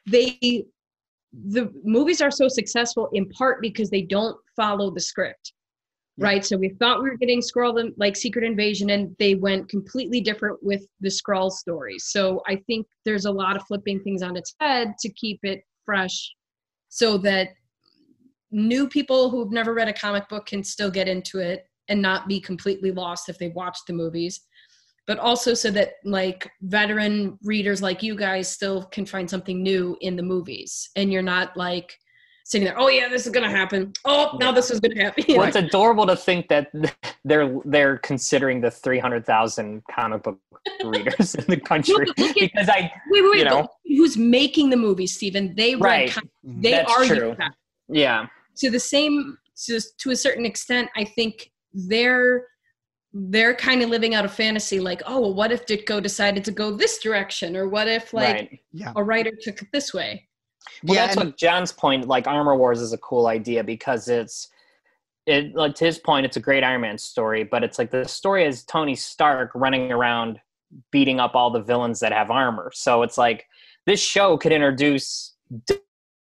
they the movies are so successful in part because they don't follow the script. Yeah. Right. So we thought we were getting Skrull like Secret Invasion and they went completely different with the Skrull stories. So I think there's a lot of flipping things on its head to keep it fresh so that new people who've never read a comic book can still get into it and not be completely lost if they've watched the movies but also so that like veteran readers like you guys still can find something new in the movies and you're not like sitting there oh yeah this is gonna happen oh now Yeah. this is gonna happen Well, it's adorable to think that they're they're considering the three hundred thousand comic book readers in the country Look- look at- because I wait wait wait you know. who's making the movie, stephen they read Right. com- Mhm. they That's argue true. that yeah to the same to, to a certain extent i think they're they're kind of living out a fantasy like oh well what if ditko decided to go this direction or what if like right. Yeah. a writer took it this way Well, yeah, that's and- what John's point. Like Armor Wars is a cool idea because it's it like to his point, it's a great Iron Man story, but it's like the story is Tony Stark running around beating up all the villains that have armor. So it's like this show could introduce d-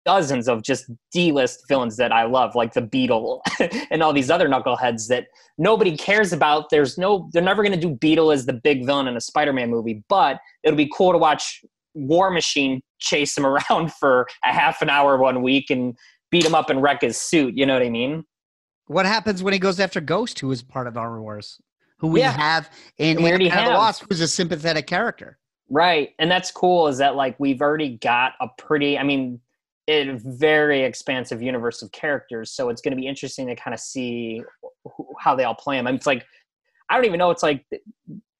dozens of just D-list villains that I love, like the Beetle and all these other knuckleheads that nobody cares about. There's no, they're never going to do Beetle as the big villain in a Spider-Man movie, but it'll be cool to watch War Machine chase him around for a half an hour one week and beat him up and wreck his suit. You know what I mean? What happens when he goes after Ghost, who is part of Armor Wars, who we Yeah. have in And we already Ant-Man the have. Wasp, who's a sympathetic character. Right. And that's cool is that like we've already got a pretty, I mean, a very expansive universe of characters. So it's going to be interesting to kind of see wh- how they all play them. I mean, it's like, I don't even know. It's like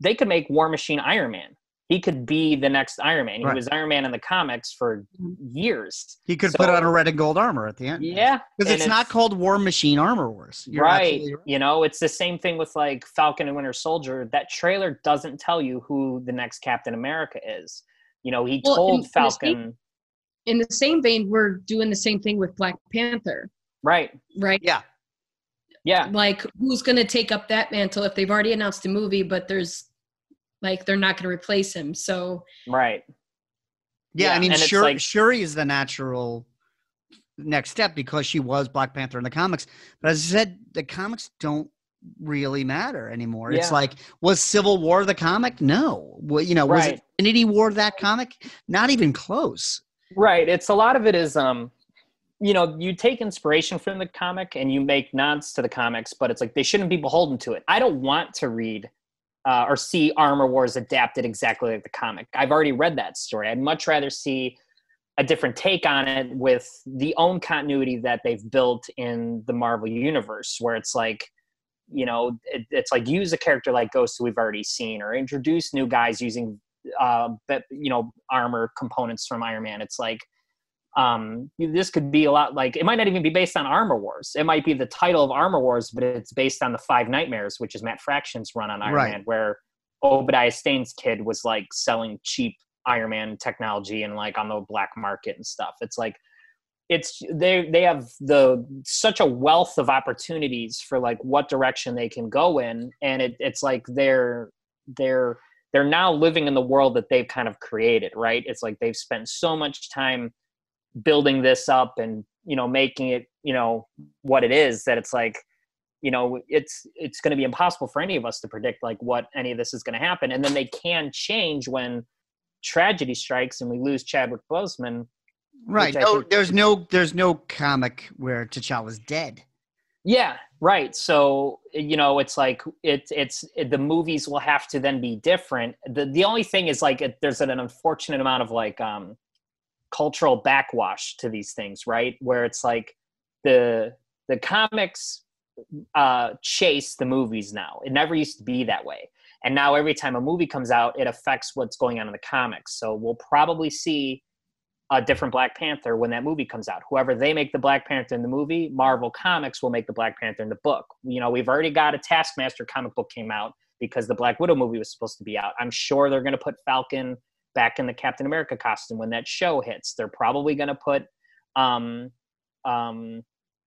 they could make War Machine Iron Man. He could be the next Iron Man. He Right. was Iron Man in the comics for years. He could So- put on a red and gold armor at the end. Yeah. Because and it's, not called War Machine Armor Wars. You're right. absolutely You know, it's the same thing with like Falcon and Winter Soldier. That trailer doesn't tell you who the next Captain America is. You know, he Well, in- told in the Falcon, in the same vein we're doing the same thing with black panther right? right Yeah. Yeah, like who's going to take up that mantle if they've already announced a movie but there's like they're not going to replace him so right. Yeah, Yeah, I mean, and it's Shuri, like- Shuri is the natural next step because she was Black Panther in the comics. But as I said, the comics don't really matter anymore. Yeah. It's like, was Civil War the comic? No. Well, you know, was Right. it Infinity War that comic? Not even close. Right. It's a lot of it is um you know, you take inspiration from the comic and you make nods to the comics, but it's like they shouldn't be beholden to it. I don't want to read uh, or see Armor Wars adapted exactly like the comic. I've already read that story. I'd much rather see a different take on it with the own continuity that they've built in the Marvel universe, where it's like, you know, it, it's like use a character like Ghost who we've already seen, or introduce new guys using, uh, you know, armor components from Iron Man. It's like, um, this could be a lot like it might not even be based on Armor Wars. It might be the title of Armor Wars, but it's based on the Five Nightmares, which is Matt Fraction's run on Iron Right. Man, where Obadiah Stane's kid was like selling cheap Iron Man technology and like on the black market and stuff. It's like it's they they have the such a wealth of opportunities for like what direction they can go in, and it, it's like they're they're they're now living in the world that they've kind of created, right? It's like they've spent so much time building this up and you know making it you know what it is that it's like you know it's it's going to be impossible for any of us to predict like what any of this is going to happen and then they can change when tragedy strikes and we lose Chadwick Boseman Right. No, think- there's no there's no comic where T'Challa's dead. Yeah, right. So you know, it's like it's it's it, the movies will have to then be different. The the only thing is like it, there's an, unfortunate amount of like um cultural backwash to these things, right? Where it's like the the comics uh chase the movies now. It never used to be that way. And now every time a movie comes out, it affects what's going on in the comics. So we'll probably see a different Black Panther when that movie comes out. Whoever they make the Black Panther in the movie, Marvel Comics will make the Black Panther in the book. You know, we've already got a Taskmaster comic book came out because the Black Widow movie was supposed to be out. I'm sure they're going to put Falcon back in the Captain America costume when that show hits. They're probably going to put, um, um,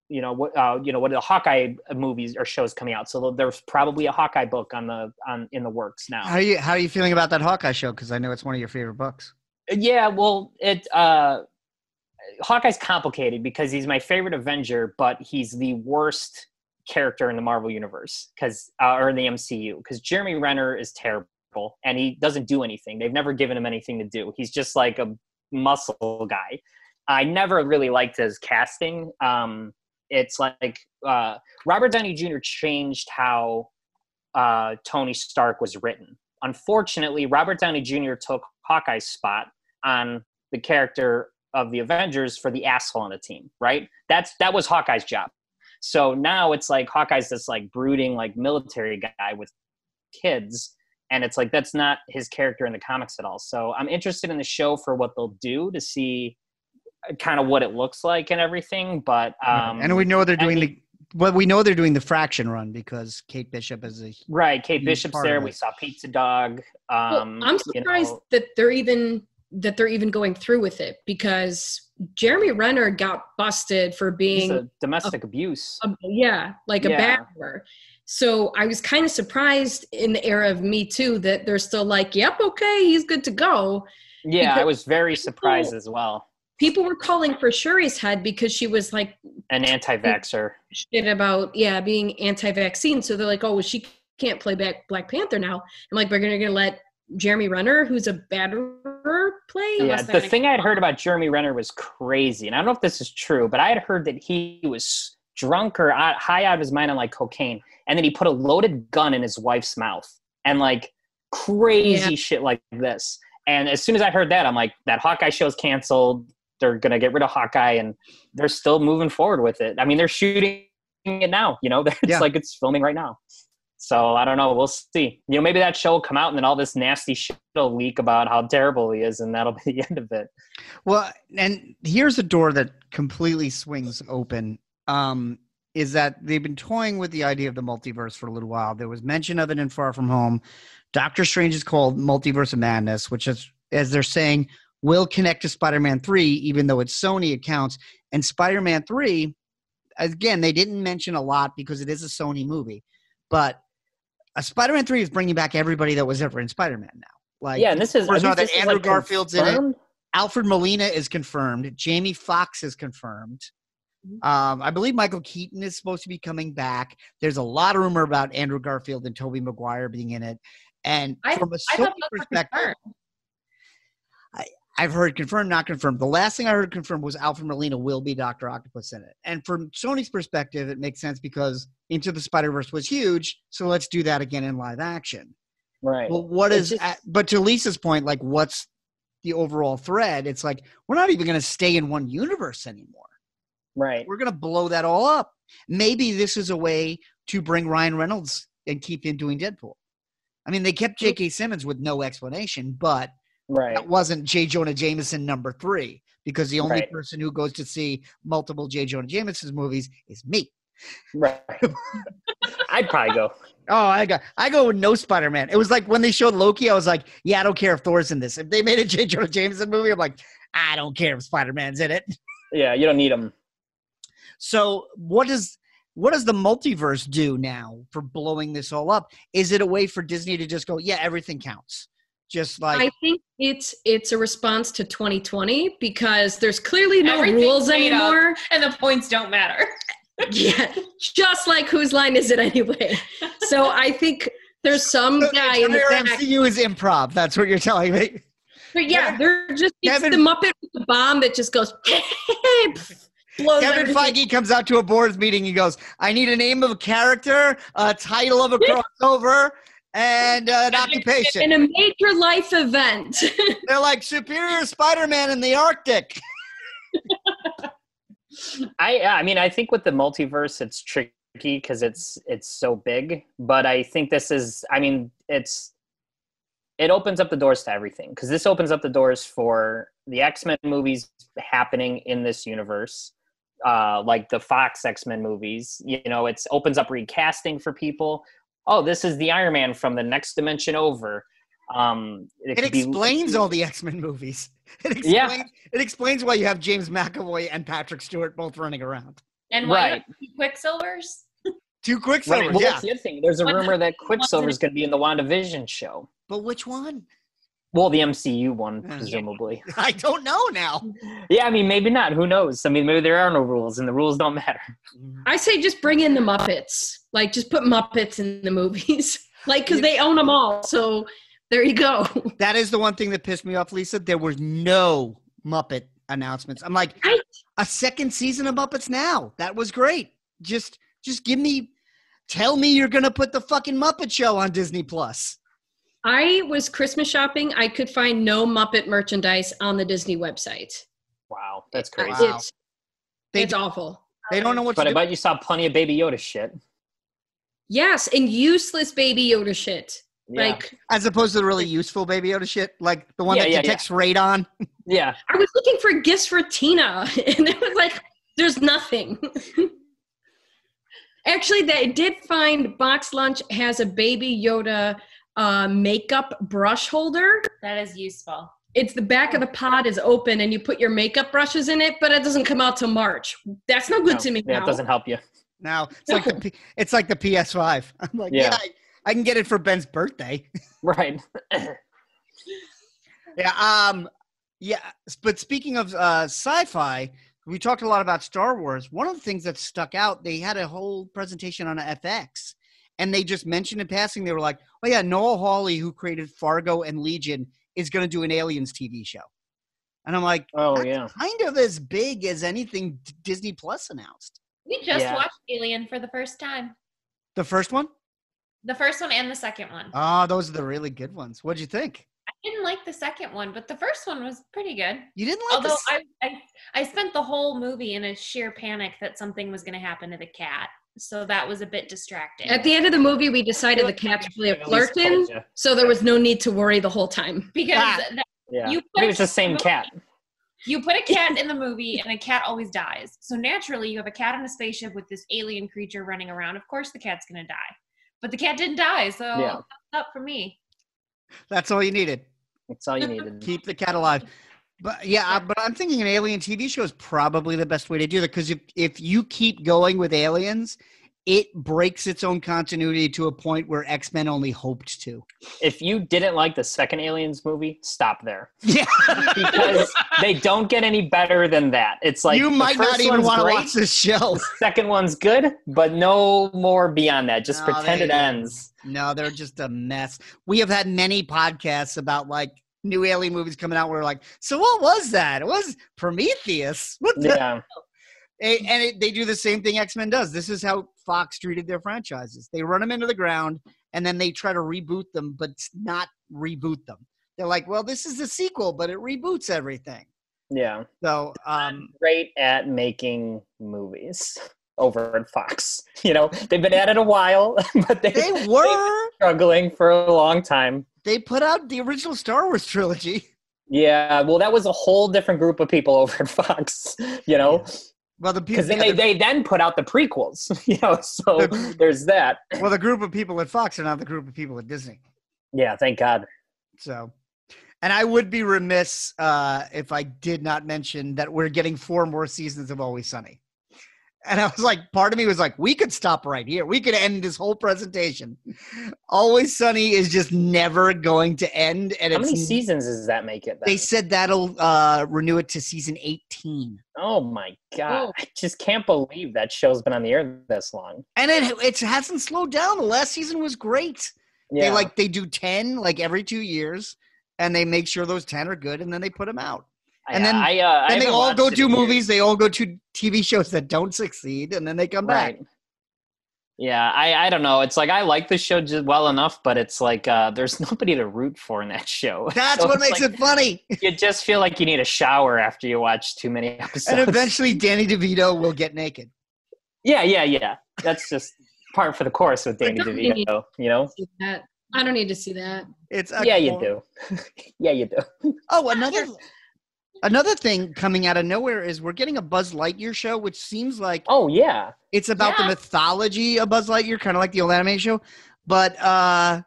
you know what, uh, you know what are the Hawkeye movies or shows coming out. So there's probably a Hawkeye book on the on in the works now. How are you how are you feeling about that Hawkeye show? Because I know it's one of your favorite books. Yeah, well, it uh Hawkeye's complicated because he's my favorite Avenger, but he's the worst character in the Marvel universe because uh, or in the MCU because Jeremy Renner is terrible and he doesn't do anything. They've never given him anything to do. He's just like a muscle guy. I never really liked his casting. Um, it's like uh, Robert Downey Jr. changed how uh, Tony Stark was written. Unfortunately, Robert Downey Jr. took Hawkeye's spot on the character of the Avengers for the asshole on the team, right? That's that was Hawkeye's job. So now it's like Hawkeye's this like brooding like military guy with kids and it's like that's not his character in the comics at all. So I'm interested in the show for what they'll do to see kind of what it looks like and everything, but um and we know they're I doing mean- the well, we know they're doing the fraction run because Kate Bishop is a Right, Kate huge Bishop's part there. We saw Pizza Dog. Well, Um, I'm you surprised know, that they're even that they're even going through with it because Jeremy Renner got busted for being a domestic abuse. a, yeah, like a Yeah. batterer. So I was kind of surprised in the era of Me Too that they're still like, "Yep, okay, he's good to go." Yeah, I was very surprised as well. People were calling for Shuri's head because she was like An anti-vaxxer. shit about yeah being anti-vaccine. So they're like, "Oh, well, she can't play back Black Panther now." I'm like, "We're gonna, gonna let Jeremy Renner, who's a batterer, play?" Yeah, the thing I'd heard about Jeremy Renner was crazy, and I don't know if this is true, but I had heard that he was drunk or high out of his mind on like cocaine, and then he put a loaded gun in his wife's mouth, and like crazy Yeah. shit like this. And as soon as I heard that, I'm like, that Hawkeye show's canceled. They're gonna get rid of Hawkeye, and they're still moving forward with it. I mean, they're shooting it now. You know, it's Yeah. like it's filming right now. So I don't know. We'll see. You know, maybe that show will come out, and then all this nasty shit will leak about how terrible he is, and that'll be the end of it. Well, and here's a door that completely swings open. Um, is that they've been toying with the idea of the multiverse for a little while. There was mention of it in Far From Home. Doctor Strange is called Multiverse of Madness, which is, as they're saying, will connect to Spider-Man Three, even though it's Sony accounts. And Spider-Man Three, again, they didn't mention a lot because it is a Sony movie, but a Spider-Man Three is bringing back everybody that was ever in Spider-Man now. Like, yeah, and this is. I think that this is, Andrew like, Garfield's in it. Alfred Molina is confirmed. Jamie Foxx is confirmed. Mhm. Um, I believe Michael Keaton is supposed to be coming back. There's a lot of rumor about Andrew Garfield and Tobey Maguire being in it. And I- from a Sony perspective, confirmed. I've heard confirmed, not confirmed. The last thing I heard confirmed was Alfred Molina will be Doctor Octopus in it. And from Sony's perspective, it makes sense because Into the Spider Verse was huge, so let's do that again in live action. Right. Well, what is? just- but to Lisa's point, like, what's the overall thread? It's like we're not even going to stay in one universe anymore. right. We're going to blow that all up. Maybe this is a way to bring Ryan Reynolds and keep him doing Deadpool. I mean, they kept J.K. Simmons with no explanation, but Right. that wasn't J. Jonah Jameson number three because the only Right. person who goes to see multiple J. Jonah Jameson's movies is me. Right. I'd probably go. Oh, I got I go with no Spider Man. It was like when they showed Loki, I was like, yeah, I don't care if Thor's in this. If they made a J. Jonah Jameson movie, I'm like, I don't care if Spider Man's in it. Yeah, you don't need them. So what does what does the multiverse do now for blowing this all up? Is it a way for Disney to just go, yeah, everything counts? Just like I think it's it's a response to 2020 because there's clearly no rules made up. anymore. and the points don't matter. yeah, just like whose line is it anyway? So I think there's some the guy in the entire back. MCU is improv. That's what you're telling me. But yeah, they're just it's Kevin- the Muppet with the bomb that just goes blows Kevin everything. Feige comes out to a board meeting. He goes, "I need a name of a character, a title of a crossover, and uh, an occupation." in a major life event. They're like Superior Spider-Man in the Arctic. I I mean I think with the multiverse it's tricky because it's it's so big, but I think this is I mean it's it opens up the doors to everything because this opens up the doors for the X-Men movies happening in this universe. Uh, like the Fox X-Men movies, you know, it's opens up recasting for people. Oh, this is the Iron Man from the next dimension over. Um, It could be- explains all the X-Men movies. It explains, Yeah. it explains why you have James McAvoy and Patrick Stewart both running around. And why Right. not Quicksilvers? Two Right. Quicksilvers, Well, yeah. that's the other thing. There's a rumor that what's Quicksilver is going to be in the WandaVision show. But which one? Well, the MCU one, mm. presumably. I don't know now. Yeah, I mean, maybe not. Who knows? I mean, maybe there are no rules, and the rules don't matter. Mm. I say just bring in the Muppets. Like just put Muppets in the movies. like cuz they own them all. So there you go. That is the one thing that pissed me off, Lisa. There was no Muppet announcements. I'm like, Right. a second season of Muppets now. That was great. Just, just give me, tell me you're gonna put the fucking Muppet Show on Disney Plus. I was Christmas shopping. I could find no Muppet merchandise on the Disney website. Wow, that's crazy. Wow. It's They, it's awful. they don't know what to do. But to I do. bet you saw plenty of Baby Yoda shit. Yes, and useless baby Yoda shit. Yeah. Like As opposed to the really useful Baby Yoda shit, like the one Yeah, that yeah, detects radon. yeah, I was looking for gifts for Tina, and it was like, there's nothing. Actually, they did find Box Lunch has a Baby Yoda uh, makeup brush holder. That is useful. It's the back of the pod is open, and you put your makeup brushes in it, but it doesn't come out till March. That's no good No, to me. yeah, now. it doesn't help you. Now it's like the P- it's like the PS5. I'm like, Yeah. yeah, I, I can get it for Ben's birthday. Right. Yeah. Um. Yeah. But speaking of uh, sci-fi, we talked a lot about Star Wars. One of the things that stuck out, they had a whole presentation on FX, and they just mentioned in passing. They were like, "Oh yeah, Noah Hawley, who created Fargo and Legion, is going to do an Aliens TV show." And I'm like, Oh that's yeah. kind of as big as anything D- Disney Plus announced. We just Yeah. watched Alien for the first time. The first one? The first one and the second one. Oh, those are the really good ones. What'd you think? I didn't like the second one, but the first one was pretty good. You didn't like Although this? I, I I spent the whole movie in a sheer panic that something was going to happen to the cat, so that was a bit distracting. At the end of the movie, we decided the cat's really a At least flirtin, told ya. so there was no need to worry the whole time. because Ah. that- Yeah. You Maybe put it's the same cat. you put a cat in the movie and a cat always dies. So naturally, you have a cat in a spaceship with this alien creature running around. Of course, the cat's going to die. But the cat didn't die, so Yeah. up for me. That's all you needed. That's all you needed. keep the cat alive. But yeah, but I'm thinking an alien TV show is probably the best way to do that because if if you keep going with aliens it breaks its own continuity to a point where X-Men only hoped to. If you didn't like the second Aliens movie, stop there Yeah. because they don't get any better than that. It's like you might not even want to watch this show. Second one's good, but no more beyond that. Just No, pretend they- it ends. No, they're just a mess. We have had many podcasts about like new alien movies coming out. Where we're like, so what was that? It was Prometheus. What the Yeah, and it, they do the same thing X Men does. This is how Fox treated their franchises. They run them into the ground, and then they try to reboot them, but not reboot them. They're like, well, this is a sequel, but it reboots everything. yeah. So, um, Great at making movies over at Fox. You know, they've been at it a while, but they, they were struggling for a long time. They put out the original Star Wars trilogy. Yeah, well, that was a whole different group of people over at Fox. You know, Well, the people, because then they, they then put out the prequels. You know, so The- there's that. well, the group of people at Fox are not the group of people at Disney. Yeah, thank God. So, and I would be remiss uh, if I did not mention that we're getting four more seasons of Always Sunny. And I was like, part of me was like, we could stop right here. We could end this whole presentation. Always Sunny is just never going to end. And How it's, many seasons does that make it? Then? They said that'll uh, renew it to season 18. oh my God! Oh. I just can't believe that show's been on the air this long. And it it hasn't slowed down. The last season was great. Yeah, They like they do 10 like every two years, and they make sure those 10 are good, and then they put them out. And I- then- I, uh, I they all go it do in years. movies. They all go to TV shows that don't succeed, and then they come back. Right. Yeah, I, I don't know. It's like I like the show just well enough, but it's like uh, there's nobody to root for in that show. That's So what makes like, it funny. You just feel like you need a shower after you watch too many episodes. And eventually, Danny DeVito will get naked. yeah, yeah, yeah. That's just part for the course with Danny I don't need- DeVito. You know? That. I don't need to see that. It's a Yeah, you do. yeah, you do. Oh, another another thing coming out of nowhere is we're getting a Buzz Lightyear show, which seems like Oh yeah. it's about the mythology of Buzz Lightyear, kind of like the old anime show. But uh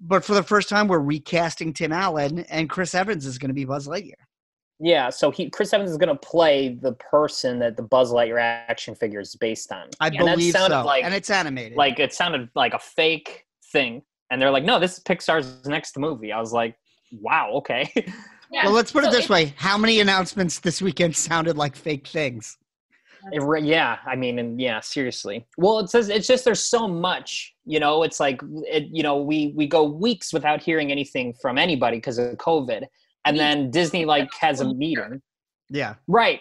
but for the first time, we're recasting Tim Allen, and Chris Evans is going to be Buzz Lightyear. Yeah, so he Chris Evans is gonna play the person that the Buzz Lightyear action figure is based on. I And believe sounded so, like- and it's animated. Like it sounded like a fake thing. And they're like, no, this is Pixar's next movie. I was like, wow, okay. Yeah. well, let's put it this if- way: How many announcements this weekend sounded like fake things? It re- yeah, I mean, and yeah, seriously. Well, it says it's just there's so much, you know. It's like it, you know, we we go weeks without hearing anything from anybody because of COVID, and then Disney like has a meeting, Yeah, right?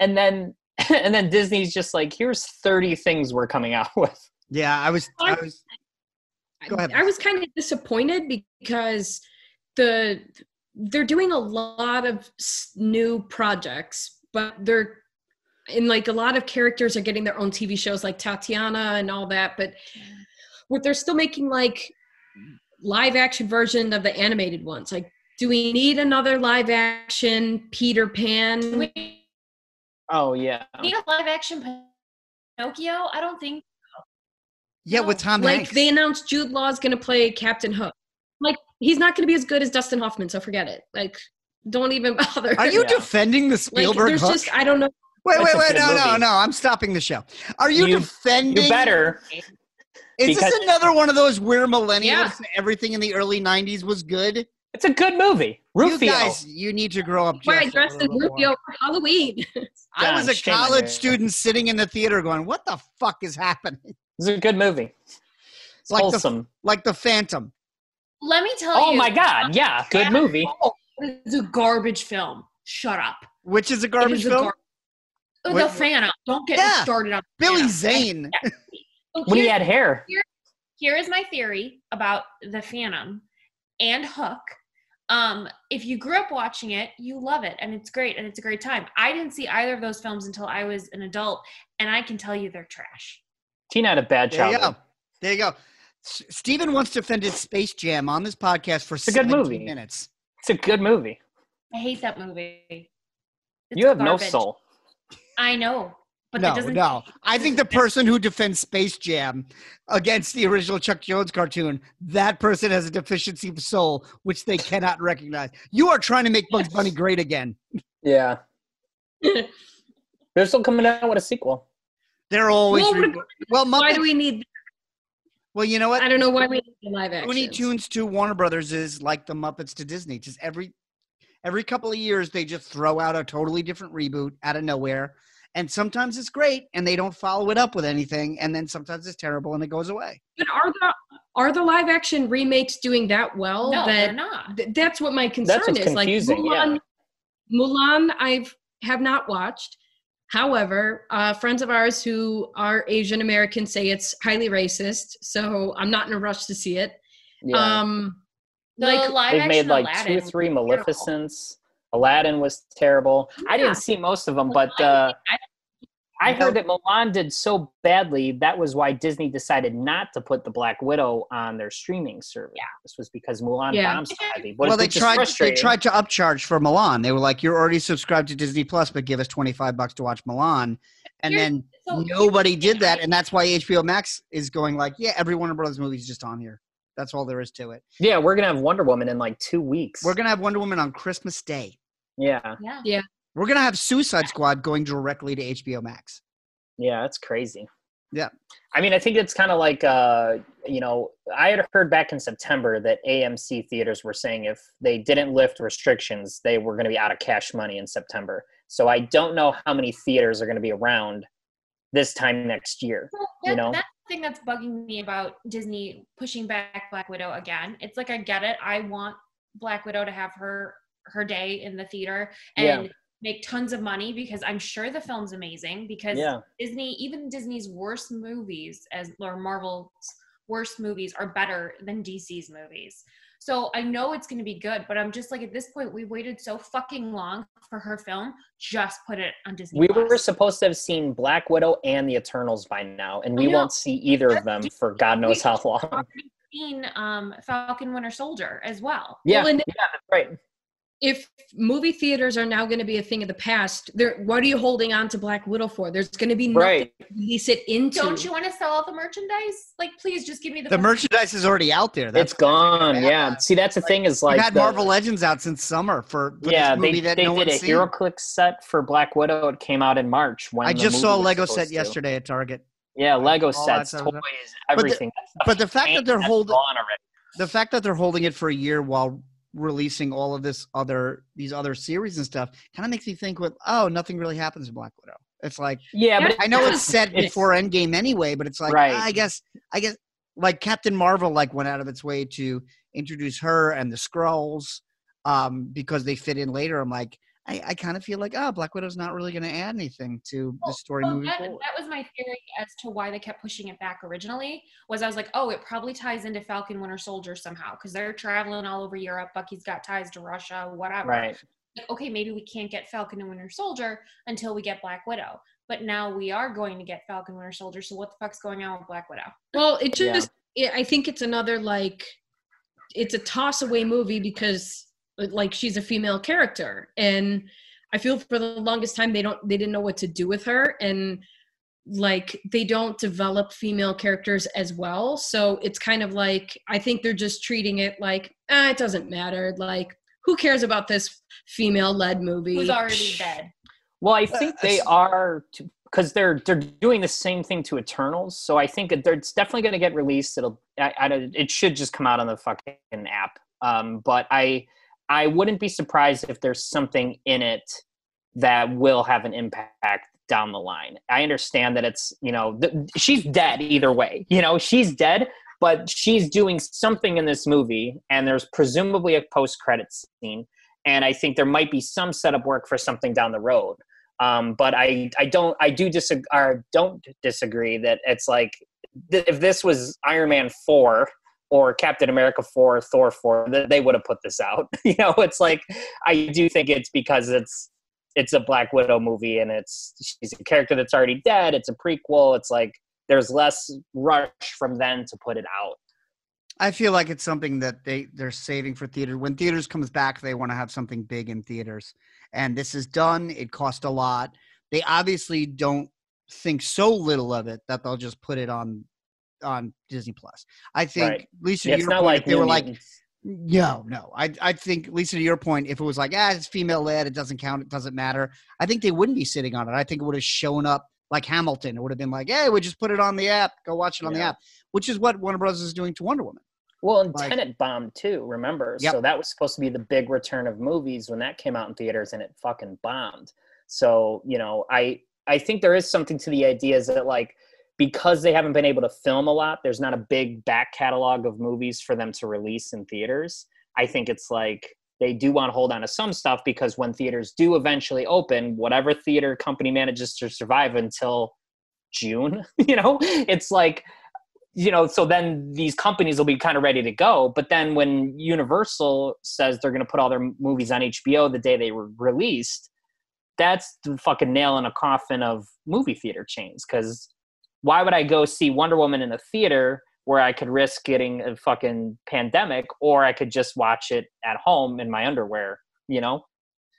And then and then Disney's just like, here's thirty things we're coming out with. yeah. I was, I was. Go ahead. I was kind of disappointed because the they're doing a lot of new projects, but they're and like a lot of characters are getting their own TV shows like Tiana and all that, but what they're still making like live action version of the animated ones. Like, do we need another live action Peter Pan? we Oh yeah, need a live action Pinocchio? I don't think. Yeah, with Tom like Hanks. they announced Jude Law's going to play Captain Hook. Like he's not going to be as good as Dustin Hoffman, so forget it. Like don't even bother. Are you Yeah. defending the like Spielberg there's hook? just I don't know. wait, wait, wait! No, no, movie. no! I'm stopping the show. Are you, You- defending? you better. Is this another one of those we're millennials? Yeah. and Everything in the early '90s was good. It's a good movie. Rufio. You guys, you need to grow up. Why I dressed as little bit more. Rufio for Halloween. I was a college student sitting in the theater going, "What the fuck is happening?" It's a good movie. It's Like the- wholesome. Like the Phantom. Let me tell oh you. Oh my god, yeah, good movie. It's a garbage film. Shut up. Which is a garbage is a film. gar- Wait, the. Phantom. Don't get Yeah. me started on Billy Phantom. Zane. So When he had hair. here is my theory about the Phantom and Hook. Um, if you grew up watching it, you love it and it's great and it's a great time. I didn't see either of those films until I was an adult, and I can tell you they're trash. Tina had a bad There you childhood. go. There you go. S- Steven once defended Space Jam on this podcast for a good 17 movie. minutes. It's a good movie. I hate that movie. It's you have no soul. I know, but no, that doesn't. no. I think the person who defends Space Jam against the original Chuck Jones cartoon, that person has a deficiency of soul, which they cannot recognize. You are trying to make Bugs Bunny great again. Yeah. They're still coming out with a sequel. They're always Well, rebo- well. Why do we need? Well, you know what? I don't know why we need the live action. Looney Tunes to Warner Brothers is like the Muppets to Disney. Just every every couple of years, they just throw out a totally different reboot out of nowhere, and sometimes it's great, and they don't follow it up with anything, and then sometimes it's terrible, and it goes away. But are the are the live action remakes doing that well? no, they're not. th- that's what my concern That's what's is. Like confusing, yeah. Mulan, Mulan, I've have not watched. However, uh, friends of ours who are Asian American say it's highly racist, so I'm not in a rush to see it. Yeah. Um, The like live They've made like Aladdin two or was three terrible. Maleficents. Aladdin was terrible. I didn't see most of them, but uh, I- I heard that Mulan did so badly that was why Disney decided not to put the Black Widow on their streaming service. Yeah. This was because Mulan Yeah. bombed so heavy. well, they tried. They tried to upcharge for Mulan. They were like, "You're already subscribed to Disney Plus, but give us twenty five bucks to watch Mulan." And Here's- then so nobody did that, and that's why HBO Max is going like, "Yeah, every Warner Brothers movie is just on here." That's all there is to it. Yeah, we're gonna have Wonder Woman in like two weeks. We're gonna have Wonder Woman on Christmas Day. yeah, Yeah. We're gonna have Suicide Squad going directly to HBO Max. yeah, that's crazy. Yeah. I mean, I think it's kind of like, uh, you know, I had heard back in September that AMC theaters were saying if they didn't lift restrictions, they were going to be out of cash money in September. So I don't know how many theaters are going to be around this time next year. Well, You know? that's the thing that's bugging me about Disney pushing back Black Widow again. It's like I get it. I want Black Widow to have her her day in the theater Yeah. And make tons of money because I'm sure the film's amazing because Yeah. Disney, even Disney's worst movies as or Marvel's worst movies are better than DC's movies. So I know it's going to be good, but I'm just like at this point we waited so fucking long for her film. Just put it on Disney. We Plus. were supposed to have seen Black Widow and the Eternals by now, and we won't see either of them for God knows how long. already seen um, Falcon Winter Soldier as well. Yeah, Well, and- yeah, that's right. If movie theaters are now going to be a thing of the past, there what are you holding on to Black Widow for? There's going to be nothing Right. to release it into. Don't you want to sell all the merchandise? Like, please just give me the. The merchandise is already out there. It's gone. bad. Yeah. See, that's the thing is We've like had the- Marvel Legends out since summer for, for yeah, this movie they, that they no did a one's seen. HeroClix set for Black Widow. It came out in March. When I just saw a Lego set to. yesterday at Target. Yeah, Lego All sets, toys, was everything. the- But the fact that they're holding gone already. the fact that they're holding it for a year while releasing all of this other these other series and stuff kind of makes me think with oh nothing really happens in Black Widow. It's like Yeah, but I know it's set before Endgame anyway, but it's like Right. I guess I guess like Captain Marvel like went out of its way to introduce her and the Skrulls um, because they fit in later. I'm like I, I kind of feel like oh Black Widow's not really going to add anything to the story Well, moving that, forward. that was my theory as to why they kept pushing it back originally. Was I was like, oh, it probably ties into Falcon Winter Soldier somehow because they're traveling all over Europe. Bucky's got ties to Russia, whatever. right. Like, okay, maybe we can't get Falcon and Winter Soldier until we get Black Widow. But now we are going to get Falcon Winter Soldier. So what the fuck's going on with Black Widow? Well, it Yeah. just it, I think it's another like it's a toss away movie because like she's a female character and I feel for the longest time they don't they didn't know what to do with her and like they don't develop female characters as well so it's kind of like I think they're just treating it like ah, it doesn't matter like who cares about this female led movie Who's already dead? Well, I think they are because they're they're doing the same thing to Eternals. So I think it's definitely going to get released. It'll I, I, don't- it should just come out on the fucking app. Um, but I I wouldn't be surprised if there's something in it that will have an impact down the line. I understand that it's you know th- she's dead either way. You know she's dead, but she's doing something in this movie, and there's presumably a post credit scene. And I think there might be some setup work for something down the road. Um, but I, I don't, I do disagree, or don't disagree that it's like th- if this was Iron Man four or Captain America four, Thor four, th- they would have put this out. you know, it's like I do think it's because it's it's a Black Widow movie and it's she's a character that's already dead. It's a prequel. It's like there's less rush from then to put it out. I feel like it's something that they they're saving for theater. When theaters comes back, they want to have something big in theaters, and this is done. It cost a lot. They obviously don't think so little of it that they'll just put it on on Disney Plus. I think Right. Lisa, Yeah, it's your not point, like they were like, no, no. I I think Lisa, to your point, if it was like, ah, it's female led, it doesn't count, it doesn't matter. I think they wouldn't be sitting on it. I think it would have shown up like Hamilton. It would have been like, hey, we just put it on the app. Go watch it on the app, which is what Warner Brothers is doing to Wonder Woman. Well, and Like- Tenet bombed too, remember? Yep. So that was supposed to be the big return of movies when that came out in theaters and it fucking bombed. So, you know, I I think there is something to the idea is that like because they haven't been able to film a lot, there's not a big back catalog of movies for them to release in theaters. I think it's like they do want to hold on to some stuff because when theaters do eventually open, whatever theater company manages to survive until June, you know, it's like you know, so then these companies will be kind of ready to go. But then when Universal says they're going to put all their movies on HBO the day they were released, that's the fucking nail in a coffin of movie theater chains. Because why would I go see Wonder Woman in a theater where I could risk getting a fucking pandemic, or I could just watch it at home in my underwear? You know,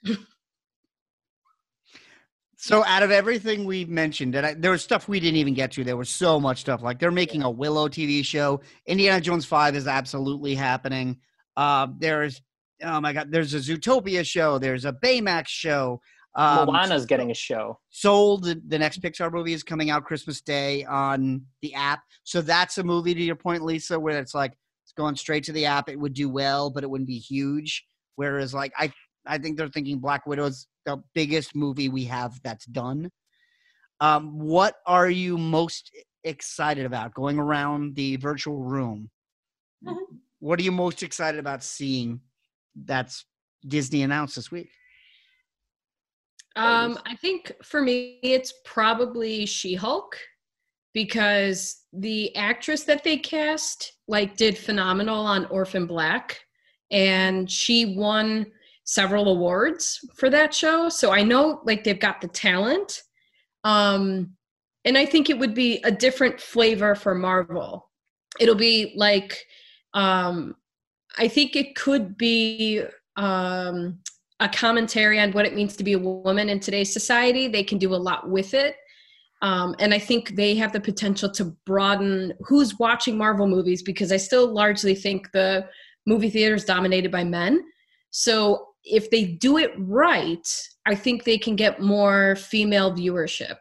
So out of everything we've mentioned, and I, there was stuff we didn't even get to. There was so much stuff. Like they're making a Willow TV show. Indiana Jones Five is absolutely happening. Uh, there's oh my god, there's a Zootopia show. There's a Baymax show. Um, Moana's getting a show. Soul, the, the next Pixar movie, is coming out Christmas Day on the app. So that's a movie, to your point, Lisa, where it's like it's going straight to the app. It would do well, but it wouldn't be huge. Whereas, like, I I think they're thinking Black Widow's the biggest movie we have that's done. Um, what are you most excited about going around the virtual room? Mhm. What are you most excited about seeing that's Disney announced this week? Um, I think for me, it's probably She Hulk because the actress that they cast like did phenomenal on Orphan Black, and she won several awards for that show. So I know like they've got the talent, um, and I think it would be a different flavor for Marvel. It'll be like, um, I think it could be. Um, a commentary on what it means to be a woman in today's society. They can do a lot with it. Um, and I think they have the potential to broaden who's watching Marvel movies because I still largely think the movie theater is dominated by men. So if they do it right, I think they can get more female viewership.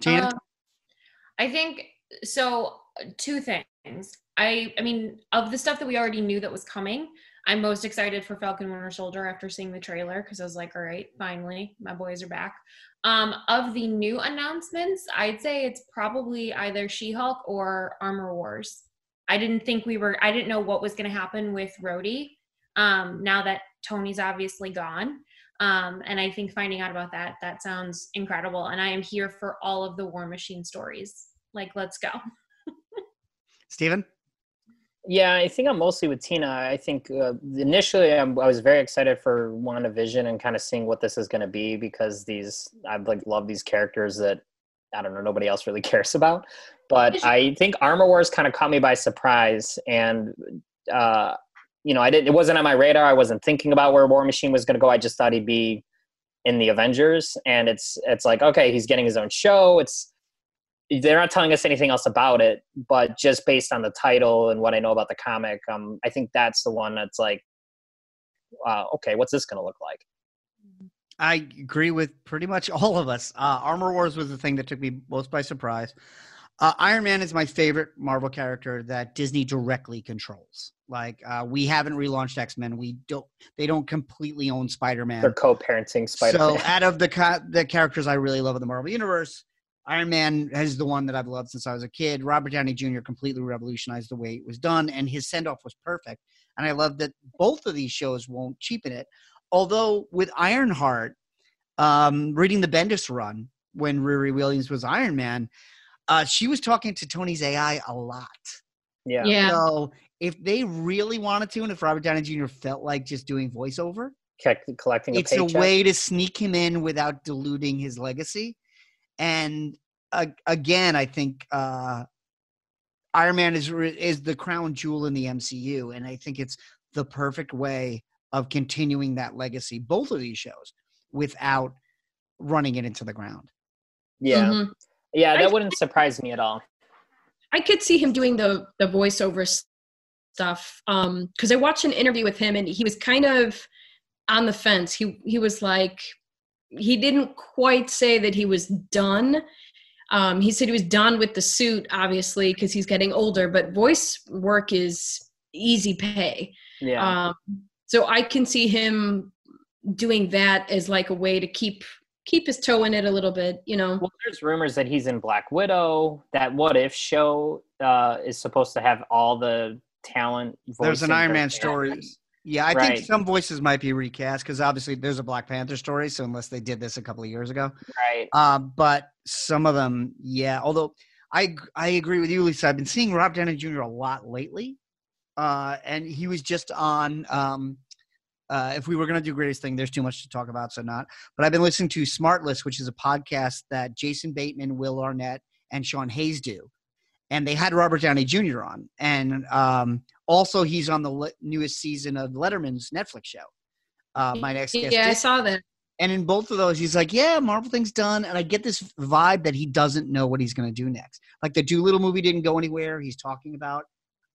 Tina? Um, I think so. Two things. I I mean, of the stuff that we already knew that was coming, I'm most excited for Falcon Winter Soldier after seeing the trailer because I was like, all right, finally, my boys are back. Um, of the new announcements, I'd say it's probably either She-Hulk or Armor Wars. I didn't think we were. I didn't know what was going to happen with Rhodey. Um, now that Tony's obviously gone, um, and I think finding out about that that sounds incredible. And I am here for all of the War Machine stories. Like, let's go. Steven? Yeah, I think I'm mostly with Tina. I think uh, initially I'm, I was very excited for WandaVision and kind of seeing what this is going to be because these I like love these characters that I don't know nobody else really cares about. But I think Armor Wars kind of caught me by surprise, and uh, you know I didn't. It wasn't on my radar. I wasn't thinking about where War Machine was going to go. I just thought he'd be in the Avengers, and it's it's like okay, he's getting his own show. It's they're not telling us anything else about it, but just based on the title and what I know about the comic, um, I think that's the one that's like, uh, okay, what's this going to look like? I agree with pretty much all of us. Uh, Armor Wars was the thing that took me most by surprise. Uh, Iron Man is my favorite Marvel character that Disney directly controls. Like uh, we haven't relaunched X Men. We don't. They don't completely own Spider Man. They're co-parenting Spider-Man. So out of the ca- the characters I really love in the Marvel universe, Iron Man is the one that I've loved since I was a kid. Robert Downey Jr. completely revolutionized the way it was done, and his send off was perfect. And I love that both of these shows won't cheapen it. Although with Ironheart, um, reading the Bendis run when Riri Williams was Iron Man, uh, she was talking to Tony's AI a lot. yeah. Yeah. So if they really wanted to, and if Robert Downey Jr. felt like just doing voiceover, collecting a it's a way to sneak him in without diluting his legacy. And uh, again, I think uh, Iron Man is is the crown jewel in the MCU, and I think it's the perfect way of continuing that legacy. Both of these shows without running it into the ground. yeah. Mhm. Yeah, that I- wouldn't surprise me at all. I could see him doing the the voiceover s- stuff um because I watched an interview with him and he was kind of on the fence. He he was like he didn't quite say that he was done. Um, he said he was done with the suit, obviously, because he's getting older. But voice work is easy pay. Yeah. Um, so I can see him doing that as like a way to keep keep his toe in it a little bit. You know. Well, there's rumors that he's in Black Widow. That What If show uh, is supposed to have all the talent. There's an Iron Man story. Yeah, I Right. think some voices might be recast because obviously there's a Black Panther story. So unless they did this a couple of years ago, Right. uh, but some of them, yeah. Although I I agree with you, Lisa. I've been seeing Rob Downey Jr. a lot lately, uh, and he was just on. Um, uh, if we were going to do greatest thing, there's too much to talk about, so not. But I've been listening to Smartless, which is a podcast that Jason Bateman, Will Arnett, and Sean Hayes do, and they had Robert Downey Jr. on, and um, also he's on the le- newest season of Letterman's Netflix show. Uh, my next guest, Yeah, I saw that. and in both of those, he's like, "Yeah, Marvel thing's done," and I get this vibe that he doesn't know what he's going to do next. Like the Dolittle movie didn't go anywhere. He's talking about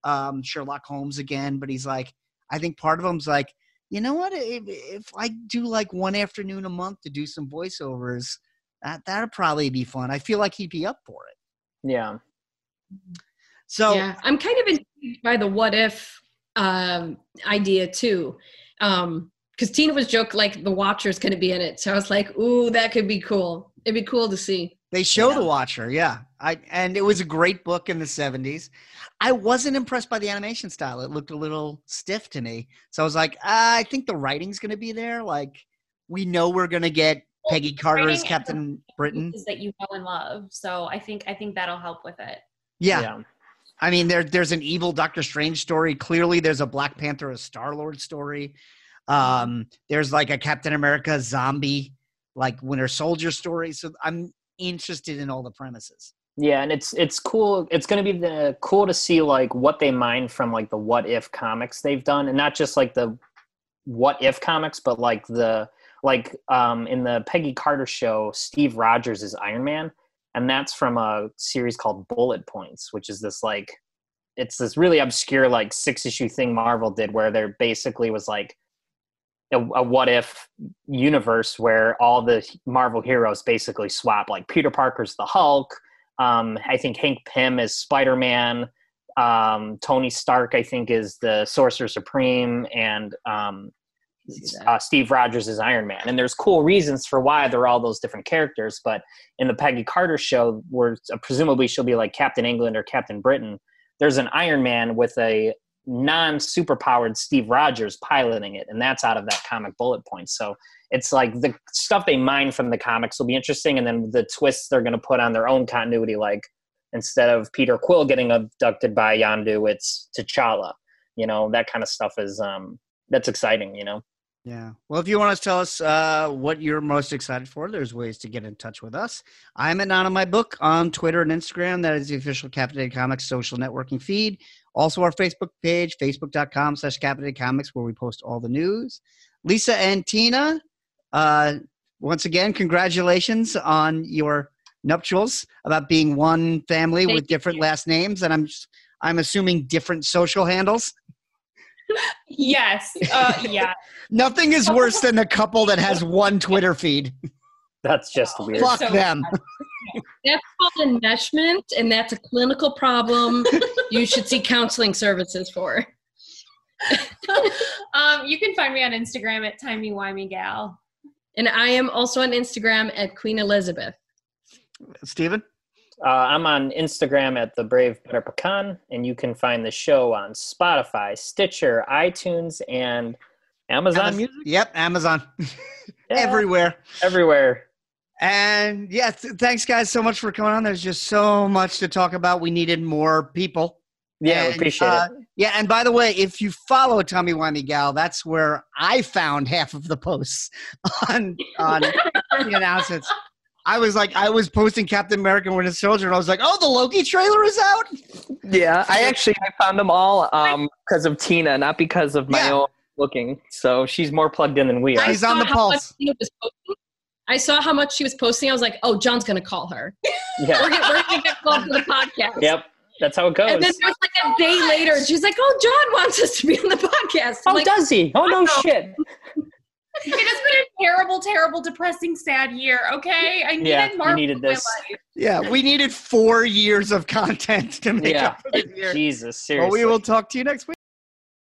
um, Sherlock Holmes again, but he's like, I think part of him's like, you know what? If, if I do like one afternoon a month to do some voiceovers, that that'd probably be fun. I feel like he'd be up for it. Yeah. So yeah, I'm kind of intrigued by the what if um, idea too, because Tina was joke like the Watcher's going to be in it, so I was like, ooh, that could be cool. It'd be cool to see. They show Yeah. The Watcher, yeah. I and it was a great book in the '70s. I wasn't impressed by the animation style; it looked a little stiff to me. So I was like, ah, I think the writing's going to be there. Like, we know we're going to get Peggy Carter as Captain Britain. Is that you know and love. So I think I think that'll help with it. Yeah, I mean, there there's an evil Doctor Strange story. Clearly, there's a Black Panther, a Star Lord story. Um, there's like a Captain America zombie, like Winter Soldier story. So I'm interested in all the premises. Yeah, and it's it's cool. It's going to be the cool to see like what they mine from like the what if comics they've done, and not just like the what if comics, but like the like um in the Peggy Carter show, Steve Rogers is Iron Man, and that's from a series called Bullet Points, which is this like it's this really obscure like six issue thing Marvel did where there basically was like a, a what if universe where all the Marvel heroes basically swap. Like Peter Parker's the Hulk. Um, I think Hank Pym is Spider Man. Um, Tony Stark, I think, is the Sorcerer Supreme, and um. Uh, Steve Rogers is Iron Man. And there's cool reasons for why they're all those different characters. But in the Peggy Carter show, where uh, presumably she'll be like Captain England or Captain Britain, there's an Iron Man with a non superpowered Steve Rogers piloting it, and that's out of that comic bullet point. So it's like the stuff they mine from the comics will be interesting, and then the twists they're going to put on their own continuity, like instead of Peter Quill getting abducted by Yondu, it's T'Challa. You know that kind of stuff is um that's exciting. You know. Yeah. Well, if you want to tell us uh, what you're most excited for, there's ways to get in touch with us. I'm at Not on My Book on Twitter and Instagram. That is the official Caffeinated Comics social networking feed. Also, our Facebook page, facebook.com slash Caffeinated Comics, where we post all the news. Lisa and Tina, uh, once again, congratulations on your nuptials about being one family Thank with different last names. And I'm, I'm assuming different social handles. Yes. Uh, yeah. Nothing is worse than a couple that has one Twitter feed. That's just weird. Fuck So- them. That's called enmeshment, and that's a clinical problem. you should see counseling services for. um, you can find me on Instagram at timey wimey gal. And I am also on Instagram at Queen Elizabeth. Steven? Uh, I'm on Instagram at the Brave Better Pecan, and you can find the show on Spotify, Stitcher, iTunes, and Amazon Amaz- Music. Yep, Amazon. Yeah, Everywhere. everywhere. And yeah, th- thanks guys so much for coming on. There's just so much to talk about. We needed more people. Yeah, we And, appreciate uh, it. Yeah, and by the way, if you follow Tommy Wimey Gal, that's where I found half of the posts on on the announcements. I was like, I was posting Captain America and Winter Soldier, and I was like, oh, the Loki trailer is out. Yeah, I actually I found them all um because of Tina, not because of my Yeah. own looking. So she's more plugged in than we are. He's on the how pulse. Tina was posting. I saw how much she was posting. I was like, "Oh, John's gonna call her. We're Yeah. gonna, we're gonna get called to the podcast." yep. That's how it goes. And then there was like a day later, and she's like, "Oh, John wants us to be on the podcast." I'm oh, like, does he? Oh no shit. It has been a terrible, terrible, depressing, sad year. Okay, I needed Yeah, you Marvel needed in my this. life. Yeah, we needed four years of content to make Yeah. up for this year. Jesus, seriously. Well, we will talk to you next week.